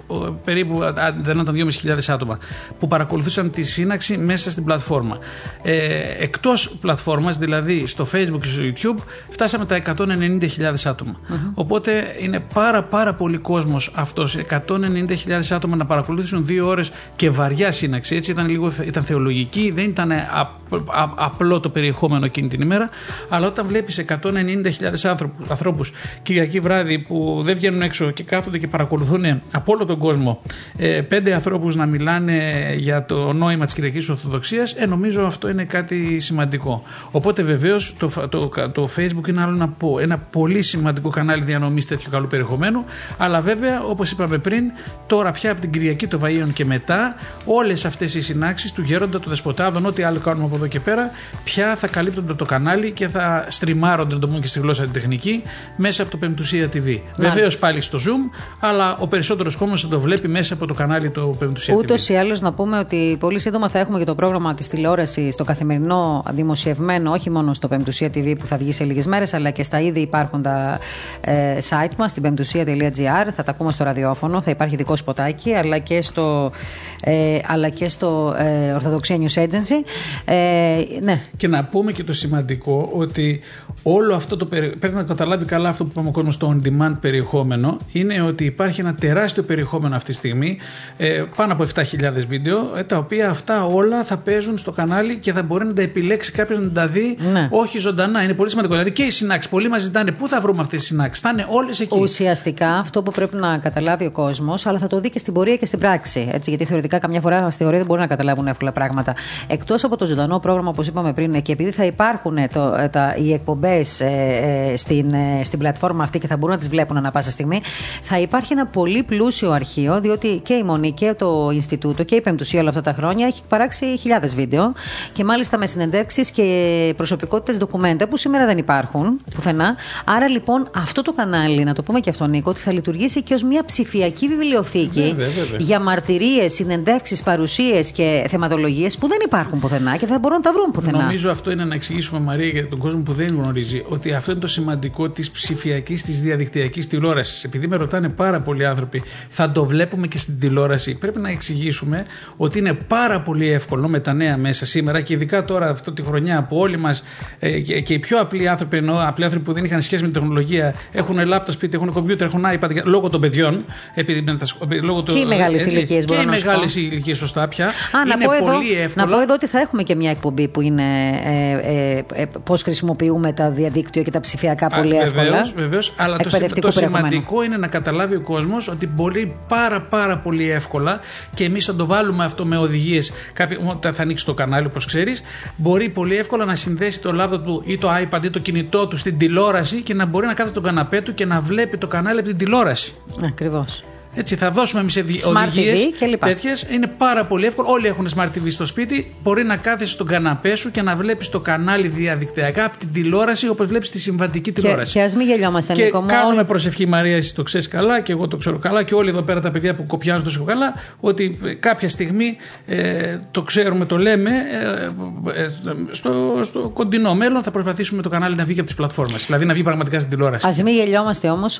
περίπου δεν ήταν 2.500 άτομα που παρακολουθούσαν τη σύναξη μέσα στην πλατφόρμα. Ε, Εκτός πλατφόρμας, δηλαδή στο Facebook και στο YouTube, φτάσαμε τα 190.000 άτομα. Οπότε είναι πάρα πάρα πολύ κόσμος αυτός, 190.000 άτομα να παρακολουθήσουν δύο ώρες και βαριά σύναξη. Έτσι ήταν, λίγο, ήταν θεολογική, δεν ήταν απλό το περιεχόμενο εκείνη την ημέρα. Αλλά όταν βλέπεις 190.000 ανθρώπους Κυριακή βράδυ που δεν βγαίνουν έξω και κάθονται και παρακολουθούν από όλο τον κόσμο ε, πέντε ανθρώπους να μιλάνε για το νόημα της Κυριακής Ορθοδοξίας, ε, νομίζω αυτό είναι κάτι σημαντικό. Οπότε βεβαίως το, το, το, Facebook είναι άλλο ένα, ένα πολύ σημαντικό κανάλι διανομής τέτοιου καλού περιεχομένου. Αλλά βέβαια, όπως είπαμε πριν, τώρα πια από την Κυριακή των Βαΐων και μετά, όλες αυτές οι συνάξεις του Γέροντα, του Δεσποτάδων, ό,τι άλλο κάνουμε από εδώ και πέρα, πια θα καλύπτονται το κανάλι και θα στριμάρονται, να το πούμε και στη γλώσσα την τεχνική, μέσα από το Πεμπτουσία TV. Βεβαίως πάλι στο Zoom, αλλά ο περισσότερος κόσμος θα το βλέπει μέσα από το κανάλι του Πεμπτουσία TV. Ούτως ή άλλως να πούμε ότι πολύ σύντομα θα έχουμε και το πρόγραμμα της τηλεόρασης στο καθημερινό δημοσιευμένο, όχι μόνο στο Πεμπτουσία TV που θα βγει σε λίγες μέρες, αλλά και στα ήδη υπάρχοντα ε, site μας, στην πεμπτουσία.gr. Θα τα ακούμε στο ραδιόφωνο, θα υπάρχει δικό σποτάκι, αλλά και στο, ε, αλλά και στο ε, Ορθοδοξία News Agency. Ε, ναι. Και να πούμε και το σημαντικό ότι όλο αυτό το πρέπει να καταλάβει καλά αυτό που είπαμε ο κόσμος στο on demand περιεχόμενο είναι ότι υπάρχει ένα τεράστιο περιεχόμενο αυτή τη στιγμή ε, πάνω από 7.000 βίντεο ε, τα οποία αυτά όλα θα παίζουν στο κανάλι και θα μπορεί να τα επιλέξει κάποιος να τα δει ναι. όχι ζωντανά είναι πολύ σημαντικό δηλαδή και οι συνάξεις πολλοί μας ζητάνε πού θα βρούμε αυτές τις συνάξεις θα είναι όλες εκεί ουσιαστικά αυτό που πρέπει να καταλάβει ο κόσμος αλλά θα το δει και στην πορεία και στην πράξη έτσι, γιατί θεωρητικά καμιά φορά στη θεωρία δεν μπορεί να καταλάβουν εύκολα πράγματα εκτός από το ζωντανό πρόγραμμα όπως είπαμε πριν και επειδή θα υπάρχουν το, τα, οι εκπομπές ε, ε, στην, ε, στην πλατφόρμα αυτή και θα μπορούν να τις βλέπουν ανά πάσα στιγμή, θα υπάρχει ένα πολύ πλούσιο αρχείο, διότι και η Μονή και το Ινστιτούτο και η Πεμπτουσία όλα αυτά τα χρόνια έχει παράξει χιλιάδες βίντεο και μάλιστα με συνεντεύξεις και προσωπικότητες ντοκουμέντα που σήμερα δεν υπάρχουν πουθενά. Άρα λοιπόν αυτό το κανάλι, να το πούμε και αυτό Νίκο, ότι θα λειτουργήσει και ως μια ψηφιακή βιβλιοθήκη για μαρτυρίες, συνεντεύξεις, παρουσίες και θεματολογίες που δεν υπάρχουν πουθενά και δεν μπορούν να τα βρουν πουθενά. Νομίζω αυτό είναι να εξηγήσουμε, Μαρία, για τον κόσμο που δεν γνωρίζει ότι αυτό είναι το σημαντικό της ψηφιακής, της διαδικτυακής τηλεόρασης. Επειδή με ρωτάνε πάρα πολλοί άνθρωποι, θα το βλέπουμε και στην τηλεόραση; Πρέπει να εξηγήσουμε ότι είναι πάρα πολύ εύκολο με τα νέα μέσα σήμερα και ειδικά τώρα αυτή τη χρονιά που όλοι μας ε, και, οι πιο απλοί άνθρωποι, εννοώ απλοί άνθρωποι που δεν είχαν σχέση με την τεχνολογία, έχουν λάπτο σπίτι, έχουν κομπιούτερ, έχουν iPad λόγω των παιδιών. Επειδή, λόγω και οι μεγάλες ηλικίες Και οι μεγάλες ηλικίες, σωστά πια. Α, είναι να πω πολύ εδώ, εύκολο. Να πω εδώ ότι θα έχουμε και μια εκπομπή που είναι ε, ε, ε πώς χρησιμοποιούμε τα διαδίκτυο και τα ψηφιακά πολύ εύκολα. Βεβαίως, βεβαίως. Αλλά το, το σημαντικό είναι να καταλάβει ο κόσμος ότι μπορεί πάρα πάρα πολύ εύκολα και εμείς θα το βάλουμε αυτό με οδηγίες. Όταν θα ανοίξει το κανάλι, όπως ξέρεις, μπορεί πολύ εύκολα να συνδέσει το λάπτο του ή το iPad ή το κινητό του στην τηλεόραση και να μπορεί να κάθεται τον καναπέ του και να βλέπει το κανάλι από την τηλεόραση. Ακριβώς. Έτσι, θα δώσουμε εμείς οδηγίες τέτοιες. Είναι πάρα πολύ εύκολο. Όλοι έχουν Smart TV στο σπίτι. Μπορεί να κάθεσαι στον καναπέ σου και να βλέπεις το κανάλι διαδικτυακά από την τηλεόραση όπως βλέπεις τη συμβατική τηλεόραση. Και, και ας μην γελιόμαστε, και Νίκο. Κάνουμε προσευχή, Μαρία, εσύ το ξέρεις καλά και εγώ το ξέρω καλά και όλοι εδώ πέρα τα παιδιά που κοπιάζουν τόσο καλά ότι κάποια στιγμή ε, το ξέρουμε, το λέμε ε, ε, στο, στο κοντινό μέλλον θα προσπαθήσουμε το κανάλι να βγει από τις πλατφόρμες. Δηλαδή να βγει πραγματικά στην τηλεόραση. Α μην γελιόμαστε όμως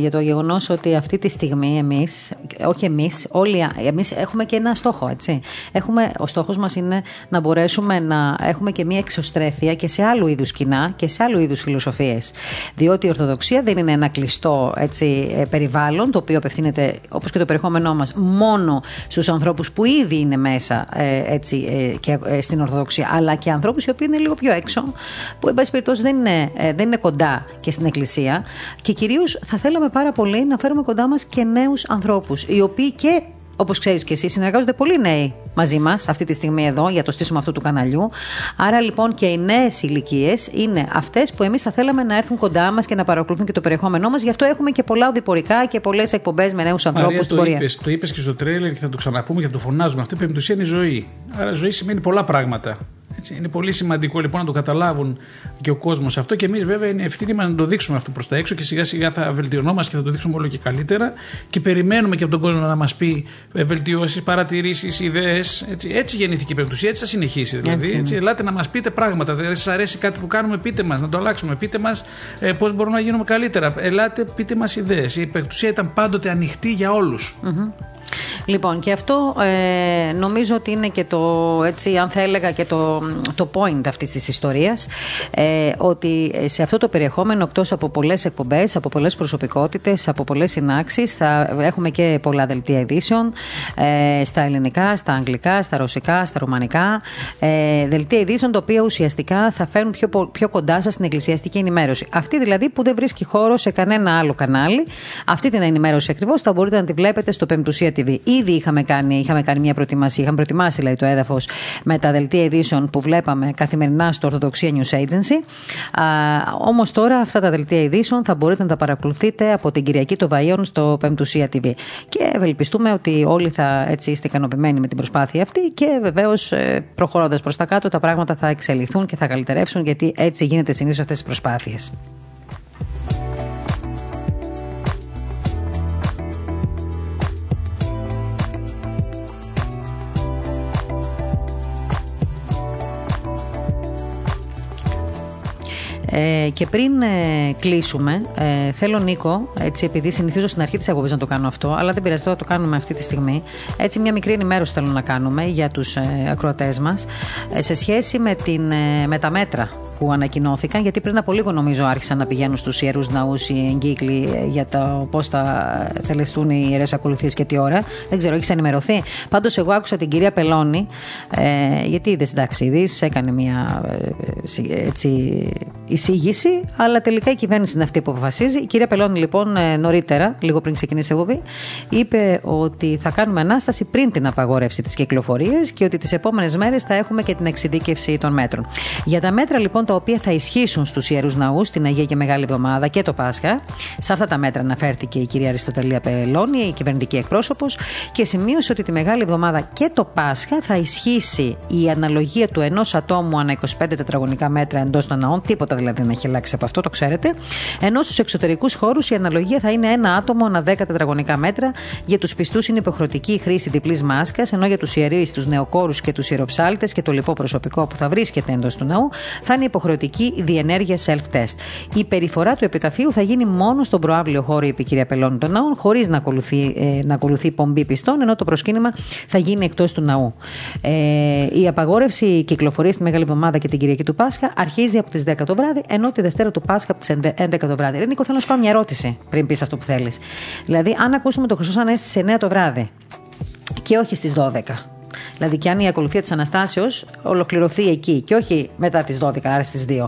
για το γεγονός ότι αυτή τη στιγμή εμείς, όχι εμείς, όλοι εμείς έχουμε και ένα στόχο, έτσι. Έχουμε, ο στόχος μας είναι να μπορέσουμε να έχουμε και μια εξωστρέφεια και σε άλλου είδους κοινά και σε άλλου είδους φιλοσοφίες. Διότι η Ορθοδοξία δεν είναι ένα κλειστό έτσι, ε, περιβάλλον, το οποίο απευθύνεται, όπως και το περιεχόμενό μας, μόνο στους ανθρώπους που ήδη είναι μέσα ε, έτσι, ε, και, στην Ορθοδοξία, αλλά και ανθρώπους οι οποίοι είναι λίγο πιο έξω, που εν πάση περιπτώσει δεν είναι, δεν είναι κοντά και στην Εκκλησία. Και κυρίως θα θέλαμε πάρα πολύ να φέρουμε κοντά μας και νέους ανθρώπους, οι οποίοι και Όπως ξέρεις και εσύ, συνεργάζονται πολλοί νέοι μαζί μας αυτή τη στιγμή εδώ για το στήσιμο αυτού του καναλιού. Άρα λοιπόν και οι νέες ηλικίες είναι αυτές που εμείς θα θέλαμε να έρθουν κοντά μας και να παρακολουθούν και το περιεχόμενό μας. Γι' αυτό έχουμε και πολλά οδηπορικά και πολλές εκπομπές με νέους ανθρώπους στην πορεία. Είπες, το είπες και στο τρέλερ και θα το ξαναπούμε και θα το φωνάζουμε. Αυτή η είναι η ζωή. Άρα ζωή σημαίνει πολλά πράγματα. Έτσι, είναι πολύ σημαντικό λοιπόν να το καταλάβουν και ο κόσμος αυτό και εμείς βέβαια είναι ευθύνη μας να το δείξουμε αυτό προς τα έξω και σιγά σιγά θα βελτιωνόμαστε και θα το δείξουμε όλο και καλύτερα και περιμένουμε και από τον κόσμο να μας πει ε, βελτιώσεις, παρατηρήσεις, ιδέες. Έτσι, έτσι γεννήθηκε η περιπτωσία, έτσι θα συνεχίσει. Δηλαδή, έτσι, έτσι, ελάτε να μας πείτε πράγματα. Δεν σας αρέσει κάτι που κάνουμε, πείτε μας, να το αλλάξουμε. Πείτε μας ε, πώς μπορούμε να γίνουμε καλύτερα. Ελάτε, πείτε μας ιδέες. Η περιπτωσία ήταν πάντοτε ανοιχτή για όλους. Λοιπόν, και αυτό ε, νομίζω ότι είναι και το, έτσι, αν θα έλεγα και το, το point αυτής της ιστορίας, ε, ότι σε αυτό το περιεχόμενο, εκτός από πολλές εκπομπές, από πολλές προσωπικότητες, από πολλές συνάξεις, θα έχουμε και πολλά δελτία ειδήσεων, ε, στα ελληνικά, στα αγγλικά, στα ρωσικά, στα ρουμανικά, ε, δελτία ειδήσεων, τα οποία ουσιαστικά θα φέρουν πιο, πιο κοντά σας στην εκκλησιαστική ενημέρωση. Αυτή δηλαδή που δεν βρίσκει χώρο σε κανένα άλλο κανάλι, αυτή την ενημέρωση ακριβώς θα μπορείτε να τη βλέπετε στο Πεμπτουσία TV. Ήδη είχαμε κάνει, είχαμε κάνει μια προετοιμασία, είχαμε προετοιμάσει δηλαδή, το έδαφος με τα δελτία ειδήσεων που βλέπαμε καθημερινά στο Ορθοδοξία News Agency. Όμως τώρα αυτά τα δελτία ειδήσεων θα μπορείτε να τα παρακολουθείτε από την Κυριακή των Βαϊών στο Πεμπτουσία TV. Και ευελπιστούμε ότι όλοι θα έτσι είστε ικανοποιημένοι με την προσπάθεια αυτή και βεβαίως ε, προχωρώντας προς τα κάτω τα πράγματα θα εξελιχθούν και θα καλυτερεύσουν γιατί έτσι γίνεται συνήθως αυτές τις προσπάθειες. Ε, και πριν ε, κλείσουμε, ε, θέλω Νίκο, έτσι, επειδή συνηθίζω στην αρχή της αγωγή να το κάνω αυτό, αλλά δεν πειράζει τώρα το κάνουμε αυτή τη στιγμή. Έτσι, μια μικρή ενημέρωση θέλω να κάνουμε για τους ε, ακροατές μας ε, σε σχέση με, την, ε, με τα μέτρα που ανακοινώθηκαν, γιατί πριν από λίγο νομίζω άρχισαν να πηγαίνουν στους ιερούς ναούς οι εγκύκλοι ε, για το πώς θα τελεστούν οι ιερές ακολουθίες και τι ώρα. Δεν ξέρω, έχεις ενημερωθεί; Πάντως, εγώ άκουσα την κυρία Πελώνη, ε, γιατί είδες στην ταξίδη, έκανε μια ε, έτσι, εισήγηση, αλλά τελικά η κυβέρνηση είναι αυτή που αποφασίζει. Η κυρία Πελώνη, λοιπόν, ε, νωρίτερα, λίγο πριν ξεκινήσει η εκπομπή, είπε ότι θα κάνουμε ανάσταση πριν την απαγόρευση της κυκλοφορίας και ότι τις επόμενες μέρες θα έχουμε και την εξειδίκευση των μέτρων. Για τα μέτρα, λοιπόν, τα οποία θα ισχύσουν στους ιερούς ναούς, την Αγία και Μεγάλη Εβδομάδα και το Πάσχα. Σε αυτά τα μέτρα αναφέρθηκε η κυρία Αριστοτελία Πελώνη, η κυβερνητική εκπρόσωπος, και σημείωσε ότι τη Μεγάλη Εβδομάδα και το Πάσχα θα ισχύσει η αναλογία του ενός ατόμου ανά 25 τετραγωνικά μέτρα εντός των ναών. Τίποτα δηλαδή δεν έχει αλλάξει από αυτό, το ξέρετε. Ενώ στους εξωτερικούς χώρους η αναλογία θα είναι ένα άτομο ανά 10 τετραγωνικά μέτρα. Για τους πιστούς είναι υποχρεωτική η χρήση διπλής μάσκας, ενώ για τους ιερείς, τους νεοκόρους και τους ιεροψάλτες και το λοιπό προσωπικό που θα βρίσκεται εντός του ναού θα είναι υποχρεωτική η διενέργεια self-test. Η περιφορά του επιταφείου θα γίνει μόνο στον προάβλιο χώρο, είπε η κυρία Πελώνη των Ναών, χωρίς να, ακολουθεί, ε, να ακολουθεί πομπή πιστών, ενώ το προσκύνημα θα γίνει εκτός του ναού. Ε, η απαγόρευση κυκλοφορίας στη Μεγάλη Εβδομάδα και την Κυριακή του Πάσχα αρχίζει από τις 10 το βράδυ, ενώ τη Δευτέρα του Πάσχα από τις 11 το βράδυ. Ρενίκο, θέλω να σου κάνω μια ερώτηση πριν πεις αυτό που θέλεις. Δηλαδή, αν ακούσουμε το Χριστό Ανέστη στις 9 το βράδυ και όχι στις 12. Δηλαδή, και αν η ακολουθία της Αναστάσεως ολοκληρωθεί εκεί και όχι μετά τις 12, άρα στις 2.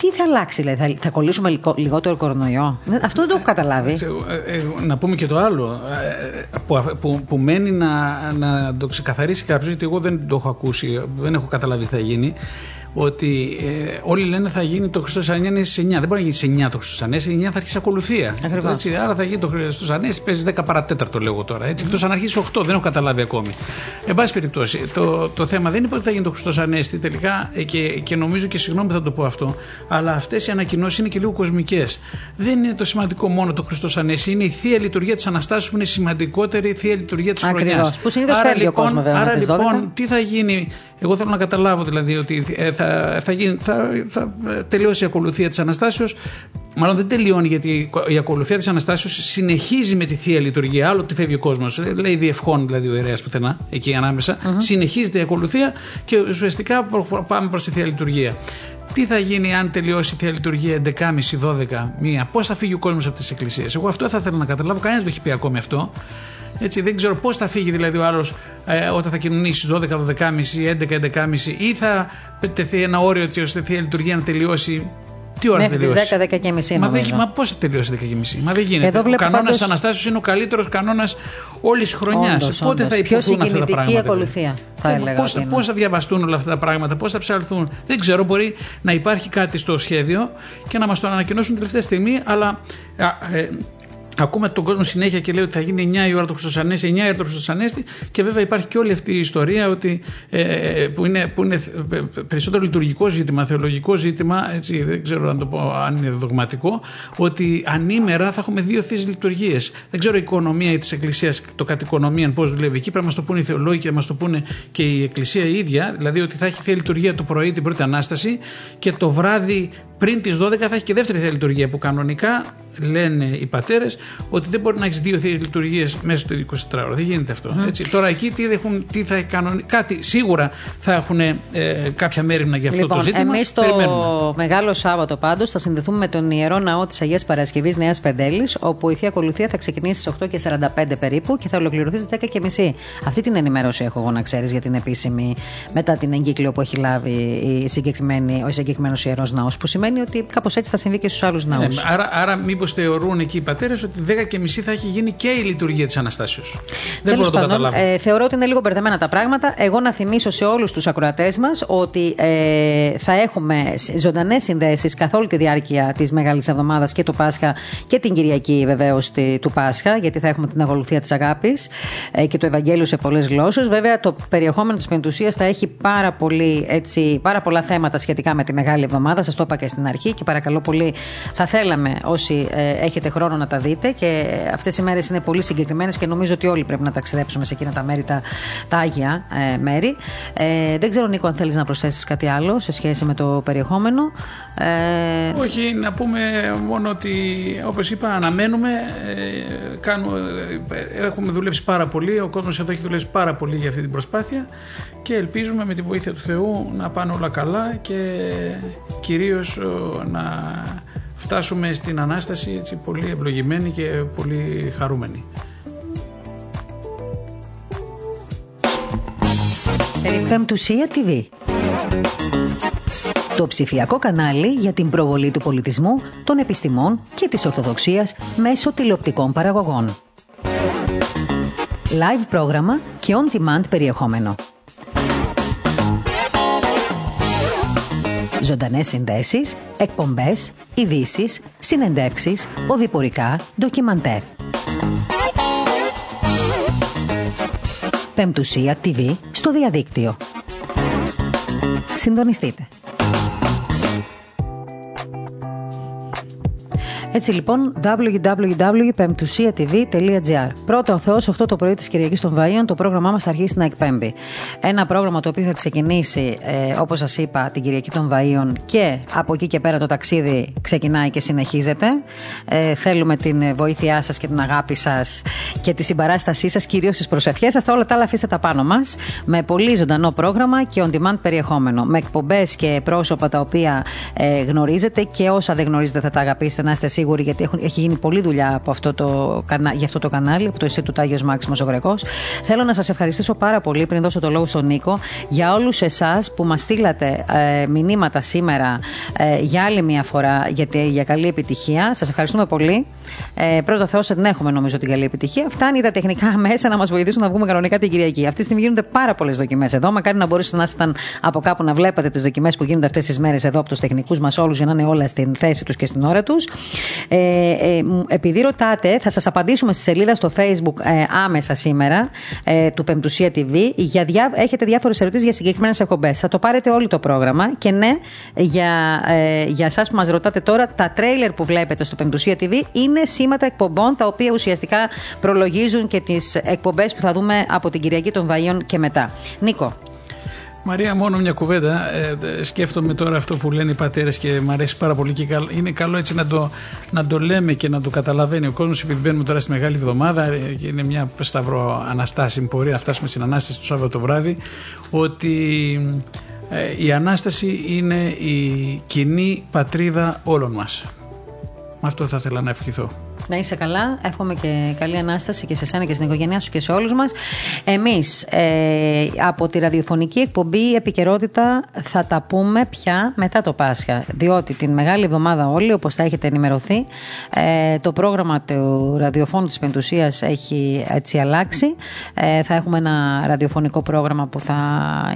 Τι θα αλλάξει, δηλαδή, θα, θα κολλήσουμε λιγότερο κορονοϊό; Αυτό δεν το έχω καταλάβει. Ε, ε, να πούμε και το άλλο ε, που, που, που μένει να, να το ξεκαθαρίσει κάποιος, γιατί εγώ δεν το έχω ακούσει, δεν έχω καταλάβει τι θα γίνει ότι ε, όλοι λένε θα γίνει το Χριστός Ανέστη σε 9. Δεν μπορεί να γίνει σε 9 το Χριστός Ανέστη, σε 9 θα αρχίσει ακολουθία. Έτσι, άρα θα γίνει το Χριστός Ανέστη, παίζει 10 παρατέταρτο λέγω τώρα. Έτσι, εκτός αν αρχίσει 8, δεν έχω καταλάβει ακόμη. Εν πάση περιπτώσει, το, το θέμα δεν είναι ότι θα γίνει το Χριστός Ανέστη τελικά ε, και, και νομίζω και συγγνώμη θα το πω αυτό, αλλά αυτές οι ανακοινώσεις είναι και λίγο κοσμικές. Δεν είναι το σημαντικό μόνο το Χριστός Ανέστη, είναι η θεία λειτουργία της Αναστάσεως που είναι η σημαντικότερη θεία λειτουργία της χρονιάς. Που συνήθως φέρει ο κόσμος βέβαια. Άρα λοιπόν, τι θα γίνει εγώ θέλω να καταλάβω δηλαδή ότι ε, θα, θα, γίνει, θα, θα τελειώσει η ακολουθία της Αναστάσεως. Μάλλον δεν τελειώνει γιατί η ακολουθία της Αναστάσεως συνεχίζει με τη θεία λειτουργία. Άλλο ότι φεύγει ο κόσμος. Λέει διευχών δηλαδή ο ιερέας πουθενά, εκεί ανάμεσα. Mm-hmm. Συνεχίζεται η ακολουθία και ουσιαστικά πάμε προς τη θεία λειτουργία. Τι θα γίνει αν τελειώσει η θεία λειτουργία 11.30-12 μία, πώς θα φύγει ο κόσμος από τις εκκλησίες. Εγώ αυτό θα ήθελα να καταλάβω. Κανένας δεν το έχει πει ακόμη αυτό. Έτσι, δεν ξέρω πώς θα φύγει δηλαδή ο άλλος ε, όταν θα κοινωνήσει 12, 12.30, 11, 11.30 ή θα τεθεί ένα όριο ότι ώστε η λειτουργία να τελειώσει τι ώρα Μέχρι τελειώσει; 10, 10 και μισή. Μα, δεν, μα πώς θα τελειώσει 10 και μισή; Μα δεν γίνεται. ο κανόνας πάντως... Αναστάσεως είναι ο καλύτερος κανόνας όλης τη χρονιά. Πότε θα υποθούν αυτά τα πράγματα. ακολουθία, θα έλεγα. Πώ θα διαβαστούν όλα αυτά τα πράγματα, πώς θα ψαλθούν; Δεν ξέρω, μπορεί να υπάρχει κάτι στο σχέδιο και να μας το ανακοινώσουν τελευταία στιγμή, αλλά. Ε, Ακούμε τον κόσμο συνέχεια και λέει ότι θα γίνει 9 η ώρα το Χριστοσανέστη, 9 η ώρα το Χριστοσανέστη και βέβαια υπάρχει και όλη αυτή η ιστορία ότι, ε, που, είναι, που είναι περισσότερο λειτουργικό ζήτημα, θεολογικό ζήτημα, έτσι, δεν ξέρω αν το πω αν είναι δογματικό, ότι ανήμερα θα έχουμε δύο θείε λειτουργίες. Δεν ξέρω η οικονομία της Εκκλησίας, το κατ' οικονομία πώς δουλεύει εκεί, πρέπει να μας το πούνε οι θεολόγοι και να μας το πούνε και η Εκκλησία η ίδια, δηλαδή ότι θα έχει θεία λειτουργία το πρωί την πρώτη ανάσταση και το βράδυ πριν τις 12 θα έχει και δεύτερη θεία λειτουργία που κανονικά λένε οι πατέρες ότι δεν μπορεί να έχεις δύο θείε λειτουργίε μέσα στο 24ωρο. Δεν γίνεται αυτό. Mm. Έτσι. Τώρα εκεί τι, έχουν, τι θα κάνουν. Κάτι σίγουρα θα έχουν ε, κάποια μέρημνα για αυτό λοιπόν, το ζήτημα. Εμείς το Μεγάλο Σάββατο πάντως θα συνδεθούμε με τον ιερό ναό της Αγίας Παρασκευής Νέας Πεντέλης, όπου η θεία ακολουθία θα ξεκινήσει στις 8.45 περίπου και θα ολοκληρωθεί στις 10.30. Αυτή την ενημέρωση έχω εγώ να ξέρεις για την επίσημη μετά την εγκύκλιο που έχει λάβει η συγκεκριμένη, ο συγκεκριμένος ιερός ναός. Που σημαίνει ότι κάπως έτσι θα συμβεί και στους άλλους ναούς. Ναι, άρα, άρα μήπως θεωρούν εκεί οι πατέρες ότι 10 και μισή θα έχει γίνει και η λειτουργία της Αναστάσεως. Δεν μπορώ να το καταλάβω. Ε, θεωρώ ότι είναι λίγο μπερδεμένα τα πράγματα. Εγώ να θυμίσω σε όλους τους ακροατές μας ότι ε, θα έχουμε ζωντανές συνδέσεις καθ' όλη τη διάρκεια της Μεγάλης Εβδομάδας και του Πάσχα και την Κυριακή βεβαίως του Πάσχα, γιατί θα έχουμε την ακολουθία της αγάπης ε, και του Ευαγγέλιου σε πολλές γλώσσες. Βέβαια, το περιεχόμενο της Πεντουσίας θα έχει πάρα, πολύ, έτσι, πάρα πολλά θέματα σχετικά με τη Μεγάλη Εβδομάδα. Σας το είπα και στην στην αρχή και παρακαλώ πολύ, θα θέλαμε όσοι ε, έχετε χρόνο να τα δείτε. Και αυτές οι μέρες είναι πολύ συγκεκριμένες και νομίζω ότι όλοι πρέπει να ταξιδέψουμε σε εκείνα τα μέρη, τα, τα άγια ε, μέρη. Ε, δεν ξέρω, Νίκο, αν θέλεις να προσθέσεις κάτι άλλο σε σχέση με το περιεχόμενο. Ε... Όχι, να πούμε μόνο ότι όπως είπα αναμένουμε, ε, κάνουμε, ε, έχουμε δουλέψει πάρα πολύ, ο κόσμος εδώ έχει δουλέψει πάρα πολύ για αυτή την προσπάθεια και ελπίζουμε με τη βοήθεια του Θεού να πάνε όλα καλά και κυρίως να φτάσουμε στην Ανάσταση έτσι, πολύ ευλογημένοι και πολύ χαρούμενοι. Πεμπτουσία TV το ψηφιακό κανάλι για την προβολή του πολιτισμού, των επιστημών και της Ορθοδοξίας μέσω τηλεοπτικών παραγωγών. Live πρόγραμμα και on-demand περιεχόμενο. Ζωντανές συνδέσεις, εκπομπές, ειδήσεις, συνεντεύξεις, οδηπορικά, ντοκιμαντέρ. Πεμπτουσία TV στο διαδίκτυο. Συντονιστείτε. Έτσι λοιπόν, www.pemptusiatv.gr. Πρώτο ο Θεός, 8 το πρωί της Κυριακής των Βαΐων, το πρόγραμμά μας θα αρχίσει να εκπέμπει. Ένα πρόγραμμα το οποίο θα ξεκινήσει, ε, όπως σας είπα, την Κυριακή των Βαΐων και από εκεί και πέρα το ταξίδι ξεκινάει και συνεχίζεται. Ε, θέλουμε την βοήθειά σας και την αγάπη σας και τη συμπαράστασή σας, κυρίως στις προσευχές σας. Όλα τα άλλα αφήστε τα πάνω μας. Με πολύ ζωντανό πρόγραμμα και on demand περιεχόμενο. Με εκπομπές και πρόσωπα τα οποία ε, γνωρίζετε και όσα δεν γνωρίζετε θα τα αγαπήσετε να είστε σίγουροι, γιατί έχουν, έχει γίνει πολλή δουλειά από αυτό το, για αυτό το κανάλι, από το Ινστιτούτο Άγιο Μάξιμος ο Γρεκός. Θέλω να σας ευχαριστήσω πάρα πολύ πριν δώσω το λόγο στον Νίκο για όλους εσάς που μας στείλατε ε, μηνύματα σήμερα ε, για άλλη μια φορά γιατί, για καλή επιτυχία. Σας ευχαριστούμε πολύ. Ε, πρώτα Θεό, δεν έχουμε νομίζω την καλή επιτυχία. Φτάνει τα τεχνικά μέσα να μας βοηθήσουν να βγούμε κανονικά την Κυριακή. Αυτή τη στιγμή γίνονται πάρα πολλές δοκιμές εδώ. Μακάρι να μπορούσατε να ήσταν από κάπου να βλέπετε τις δοκιμές που γίνονται αυτές τις μέρες εδώ από τους τεχνικούς μας όλους για να είναι όλα στην θέση τους και στην ώρα τους. Ε, ε, επειδή ρωτάτε, θα σας απαντήσουμε στη σελίδα στο Facebook ε, άμεσα σήμερα ε, του Πεμπτουσία TV. Για διά, έχετε διάφορες ερωτήσεις για συγκεκριμένες εκπομπές. Θα το πάρετε όλο το πρόγραμμα. Και ναι, για, ε, για εσάς που μας ρωτάτε τώρα, τα τρέιλερ που βλέπετε στο Πεμπτουσία TV είναι σήματα εκπομπών τα οποία ουσιαστικά προλογίζουν και τις εκπομπές που θα δούμε από την Κυριακή των Βαΐων και μετά. Νίκο. Μαρία, μόνο μια κουβέντα. Ε, σκέφτομαι τώρα αυτό που λένε οι πατέρες και μου αρέσει πάρα πολύ και είναι καλό έτσι να το, να το λέμε και να το καταλαβαίνει ο κόσμος. Επειδή μπαίνουμε τώρα στη Μεγάλη Εβδομάδα, ε, είναι μια σταυρό αναστάσιμη πορεία να φτάσουμε στην ανάσταση το Σάββατο το βράδυ, ότι ε, η ανάσταση είναι η κοινή πατρίδα όλων μας. Με αυτό θα ήθελα να ευχηθώ. Να είσαι καλά. Εύχομαι και καλή ανάσταση και σε εσένα και στην οικογένειά σου και σε όλους μας. Εμείς ε, από τη ραδιοφωνική εκπομπή Επικαιρότητα θα τα πούμε πια μετά το Πάσχα. Διότι την μεγάλη εβδομάδα όλοι, όπως θα έχετε ενημερωθεί, ε, το πρόγραμμα του ραδιοφώνου της Πεντουσίας έχει έτσι αλλάξει. Ε, θα έχουμε ένα ραδιοφωνικό πρόγραμμα που θα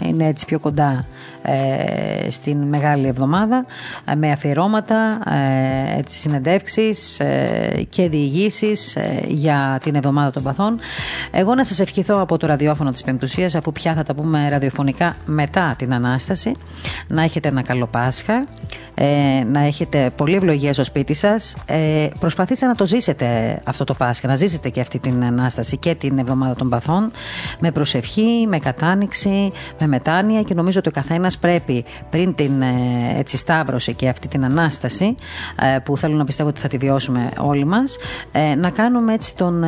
είναι έτσι πιο κοντά ε, στην μεγάλη εβδομάδα ε, με αφιερώματα, ε, έτσι, συνεντεύξεις και διηγήσεις για την εβδομάδα των παθών. Εγώ να σας ευχηθώ από το ραδιόφωνο της Πεμπτουσίας αφού πια θα τα πούμε ραδιοφωνικά μετά την Ανάσταση να έχετε ένα καλό Πάσχα να έχετε πολύ ευλογία στο σπίτι σας προσπαθήστε να το ζήσετε αυτό το Πάσχα να ζήσετε και αυτή την Ανάσταση και την εβδομάδα των παθών με προσευχή, με κατάνοιξη με μετάνοια και νομίζω ότι ο καθένας πρέπει πριν την ε, έτσι, σταύρωση και αυτή την ανάσταση ε, που θέλω να πιστεύω ότι θα τη βιώσουμε όλοι μας. Ε, να κάνουμε έτσι τον,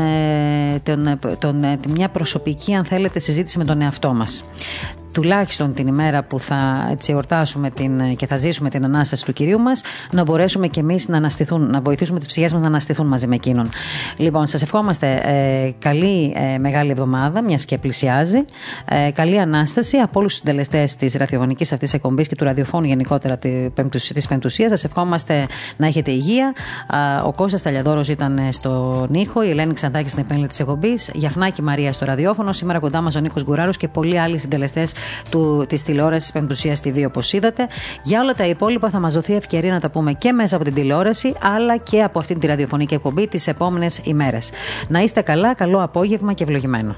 τον, τον, μια προσωπική αν θέλετε συζήτηση με τον εαυτό μας τουλάχιστον την ημέρα που θα έτσι, εορτάσουμε την, και θα ζήσουμε την ανάσταση του κυρίου μας, να μπορέσουμε κι εμείς να αναστηθούν, να βοηθήσουμε τις ψυχές μας να αναστηθούν μαζί με εκείνον. Λοιπόν, σας ευχόμαστε ε, καλή ε, μεγάλη εβδομάδα, μιας και πλησιάζει. Ε, καλή ανάσταση από όλους τους συντελεστές της ραδιοφωνικής αυτής εκπομπής και του ραδιοφώνου γενικότερα τη Πεμπτουσίας. Σας ευχόμαστε να έχετε υγεία. Ο Κώστας Ταλιαδόρος ήταν στον ήχο, η Ελένη Ξαντάκη στην επένδυση της εκπομπής, Γιαχνάκη Μαρία στο ραδιόφωνο. Σήμερα κοντά μας ο Νίκος Γκουράρος και πολλοί άλλοι συντελεστές της τηλεόρασης Πεμπτουσία TV, όπως είδατε. Για όλα τα υπόλοιπα θα μας δοθεί ευκαιρία να τα πούμε και μέσα από την τηλεόραση, αλλά και από αυτή τη ραδιοφωνική εκπομπή τις επόμενες ημέρες. Να είστε καλά, καλό απόγευμα και ευλογημένο.